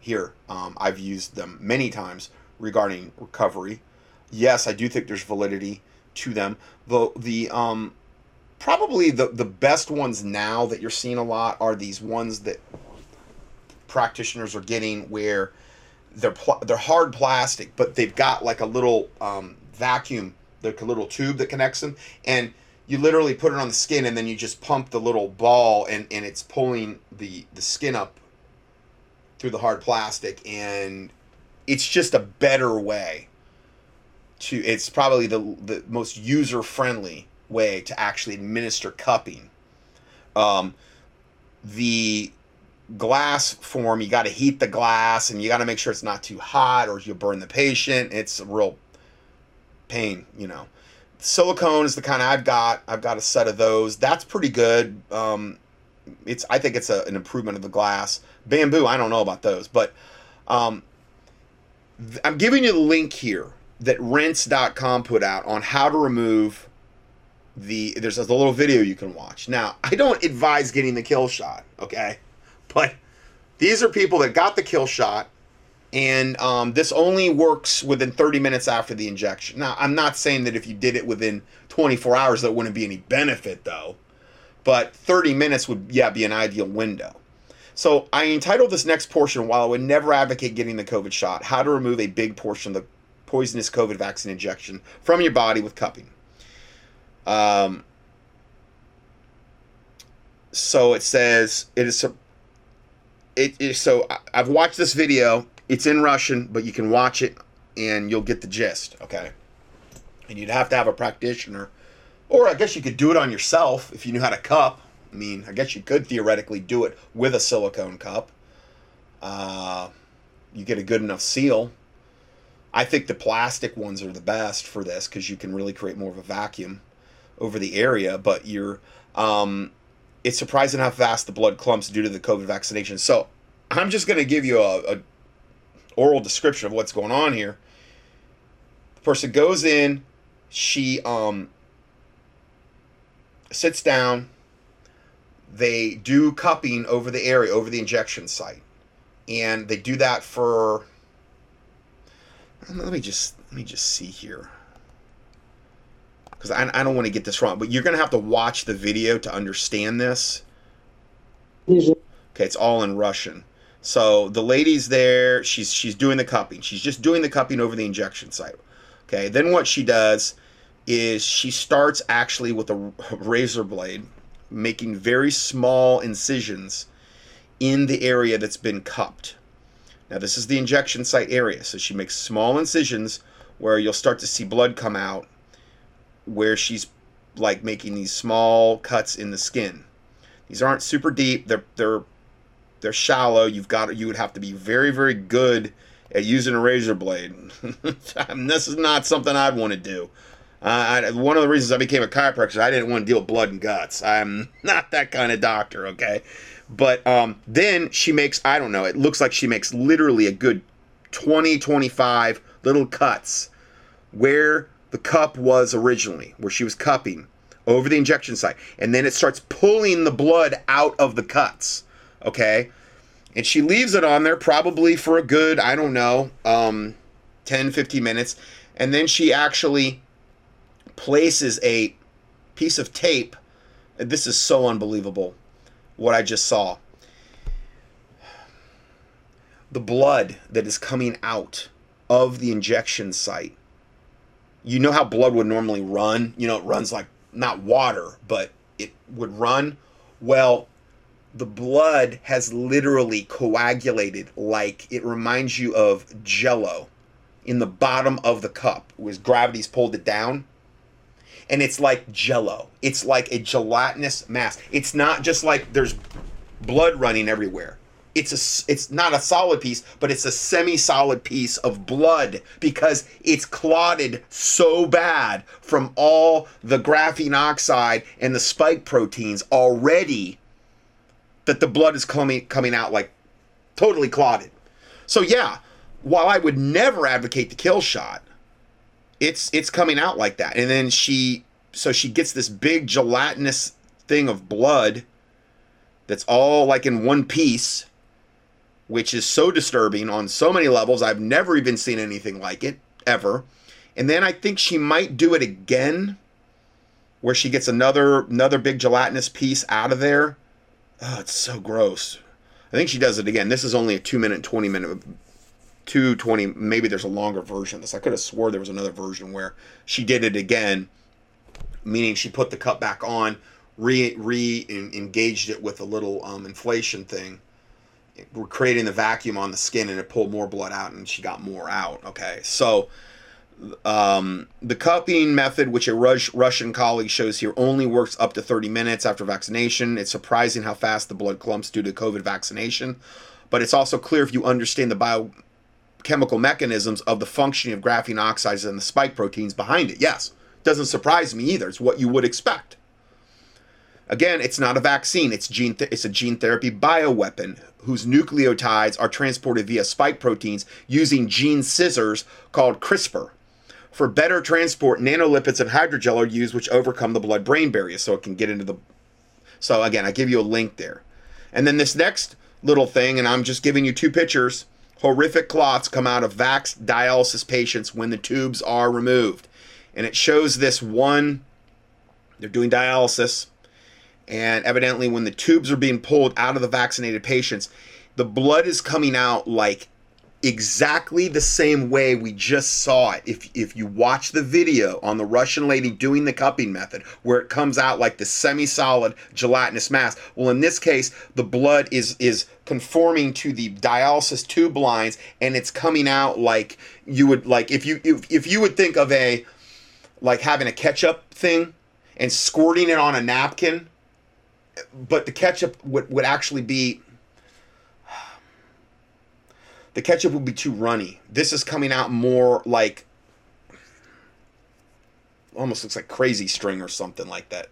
Speaker 1: here. Um, I've used them many times regarding recovery. Yes, I do think there's validity to them. The the um, probably the the best ones now that you're seeing a lot are these ones that practitioners are getting where they're pl- they're hard plastic, but they've got like a little um, vacuum, a little tube that connects them, and you literally put it on the skin, and then you just pump the little ball, and and it's pulling the the skin up through the hard plastic, and it's just a better way to. It's probably the the most user friendly way to actually administer cupping. Um, the glass form, you got to heat the glass and you got to make sure it's not too hot or you'll burn the patient. It's a real pain, you know. Silicone is the kind I've got. I've got a set of those. That's pretty good. Um, it's I think it's a, an improvement of the glass. Bamboo, I don't know about those, but um, th- I'm giving you the link here that rense.com put out on how to remove the there's a little video you can watch. Now, I don't advise getting the kill shot, okay? But these are people that got the kill shot, and um, this only works within 30 minutes after the injection. Now, I'm not saying that if you did it within 24 hours, there wouldn't be any benefit, though. But 30 minutes would, yeah, be an ideal window. So I entitled this next portion, while I would never advocate getting the COVID shot, how to remove a big portion of the poisonous COVID vaccine injection from your body with cupping. Um, so it says it is it is so I've watched this video. It's in Russian, but you can watch it and you'll get the gist. Okay, and you'd have to have a practitioner, or I guess you could do it on yourself if you knew how to cup. I mean, I guess you could theoretically do it with a silicone cup. Uh, you get a good enough seal. I think the plastic ones are the best for this because you can really create more of a vacuum over the area. But you're, um, it's surprising how fast the blood clumps due to the COVID vaccination. So I'm just going to give you a, a oral description of what's going on here. The person goes in, she um sits down, they do cupping over the area, over the injection site. And they do that for let me just let me just see here because I, I don't want to get this wrong but you're going to have to watch the video to understand this okay it's all in russian so the lady's there. She's she's doing the cupping. She's just doing the cupping over the injection site. Okay? Then what she does is she starts actually with a razor blade making very small incisions in the area that's been cupped. Now, this is the injection site area, so she makes small incisions where you'll start to see blood come out where she's like making these small cuts in the skin. These aren't super deep. They're they're they're shallow. You've got you would have to be very very good at using a razor blade. this is not something I'd want to do. Uh, I, one of the reasons I became a chiropractor, I didn't want to deal with blood and guts. I'm not that kind of doctor, okay? But um, then she makes, I don't know, it looks like she makes literally a good 20, 25 little cuts where the cup was originally, where she was cupping over the injection site. And then it starts pulling the blood out of the cuts, okay? And she leaves it on there probably for a good, I don't know, um, 10, 15 minutes. And then she actually places a piece of tape. This is so unbelievable what I just saw. The blood that is coming out of the injection site. You know how blood would normally run? You know, it runs like not water, but it would run. Well, the blood has literally coagulated like it reminds you of jello in the bottom of the cup. Was gravity's pulled it down and it's like jello. It's like a gelatinous mass. It's not just like there's blood running everywhere. It's a it's not a solid piece, but it's a semi-solid piece of blood because it's clotted so bad from all the graphene oxide and the spike proteins already that the blood is coming coming out like totally clotted. So yeah, while I would never advocate the kill shot, it's it's coming out like that. And then she so she gets this big gelatinous thing of blood that's all like in one piece which is so disturbing on so many levels. I've never even seen anything like it ever. And then i think she might do it again where she gets another another big gelatinous piece out of there oh it's so gross. I think she does it again. This is only a 2 minute 20 minute 220 maybe there's a longer version of this. I could have swore there was another version where she did it again meaning she put the cup back on re re engaged it with a little um, inflation thing we're creating the vacuum on the skin and it pulled more blood out and she got more out okay? So um, the cupping method, which a Rus- Russian colleague shows here, only works up to 30 minutes after vaccination. It's surprising how fast the blood clumps due to COVID vaccination, but it's also clear if you understand the bio chemical mechanisms of the functioning of graphene oxides and the spike proteins behind it. Yes, doesn't surprise me either. It's what you would expect. Again, it's not a vaccine. It's gene. Th- it's a gene therapy bioweapon whose nucleotides are transported via spike proteins using gene scissors called CRISPR. For better transport, nanolipids and hydrogel are used, which overcome the blood-brain barrier, so it can get into the. So again, I give you a link there, and then this next little thing, and I'm just giving you two pictures horrific clots come out of vax dialysis patients when the tubes are removed. And it shows this one, they're doing dialysis, and evidently, when the tubes are being pulled out of the vaccinated patients, the blood is coming out like exactly the same way we just saw it. If if you watch the video on the Russian lady doing the cupping method, where it comes out like the semi-solid gelatinous mass. Well, in this case, the blood is is conforming to the dialysis tube lines, and it's coming out like you would like if you if, if you would think of a like having a ketchup thing and squirting it on a napkin, but the ketchup would, would actually be the ketchup would be too runny. This is coming out more like almost looks like crazy string or something like that.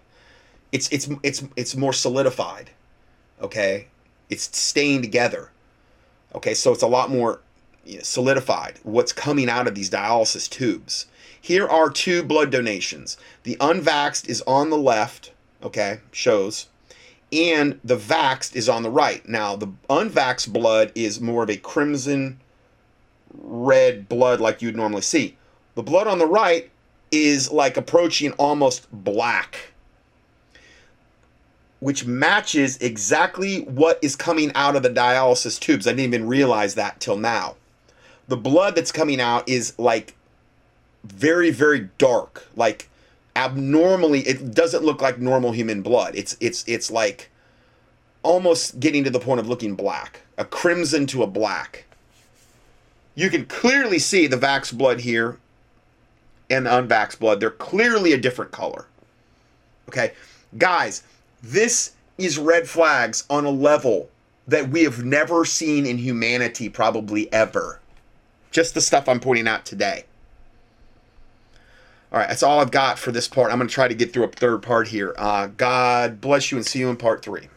Speaker 1: It's it's it's it's more solidified. Okay? It's staying together. Okay, so it's a lot more you know, solidified what's coming out of these dialysis tubes. Here are two blood donations. The unvaxxed is on the left, okay, shows, and the vaxxed is on the right. Now, the unvaxxed blood is more of a crimson red blood like you'd normally see. The blood on the right is like approaching almost black, which matches exactly what is coming out of the dialysis tubes. I didn't even realize that till now. The blood that's coming out is like very, very dark, like abnormally. It doesn't look like normal human blood. It's it's it's like almost getting to the point of looking black, a crimson to a black. You can clearly see the vax blood here and unvaxxed blood. They're clearly a different color. Okay, guys, this is red flags on a level that we have never seen in humanity, probably ever. Just the stuff I'm pointing out today. All right, that's all I've got for this part. I'm going to try to get through a third part here. Uh, God bless you and see you in part three.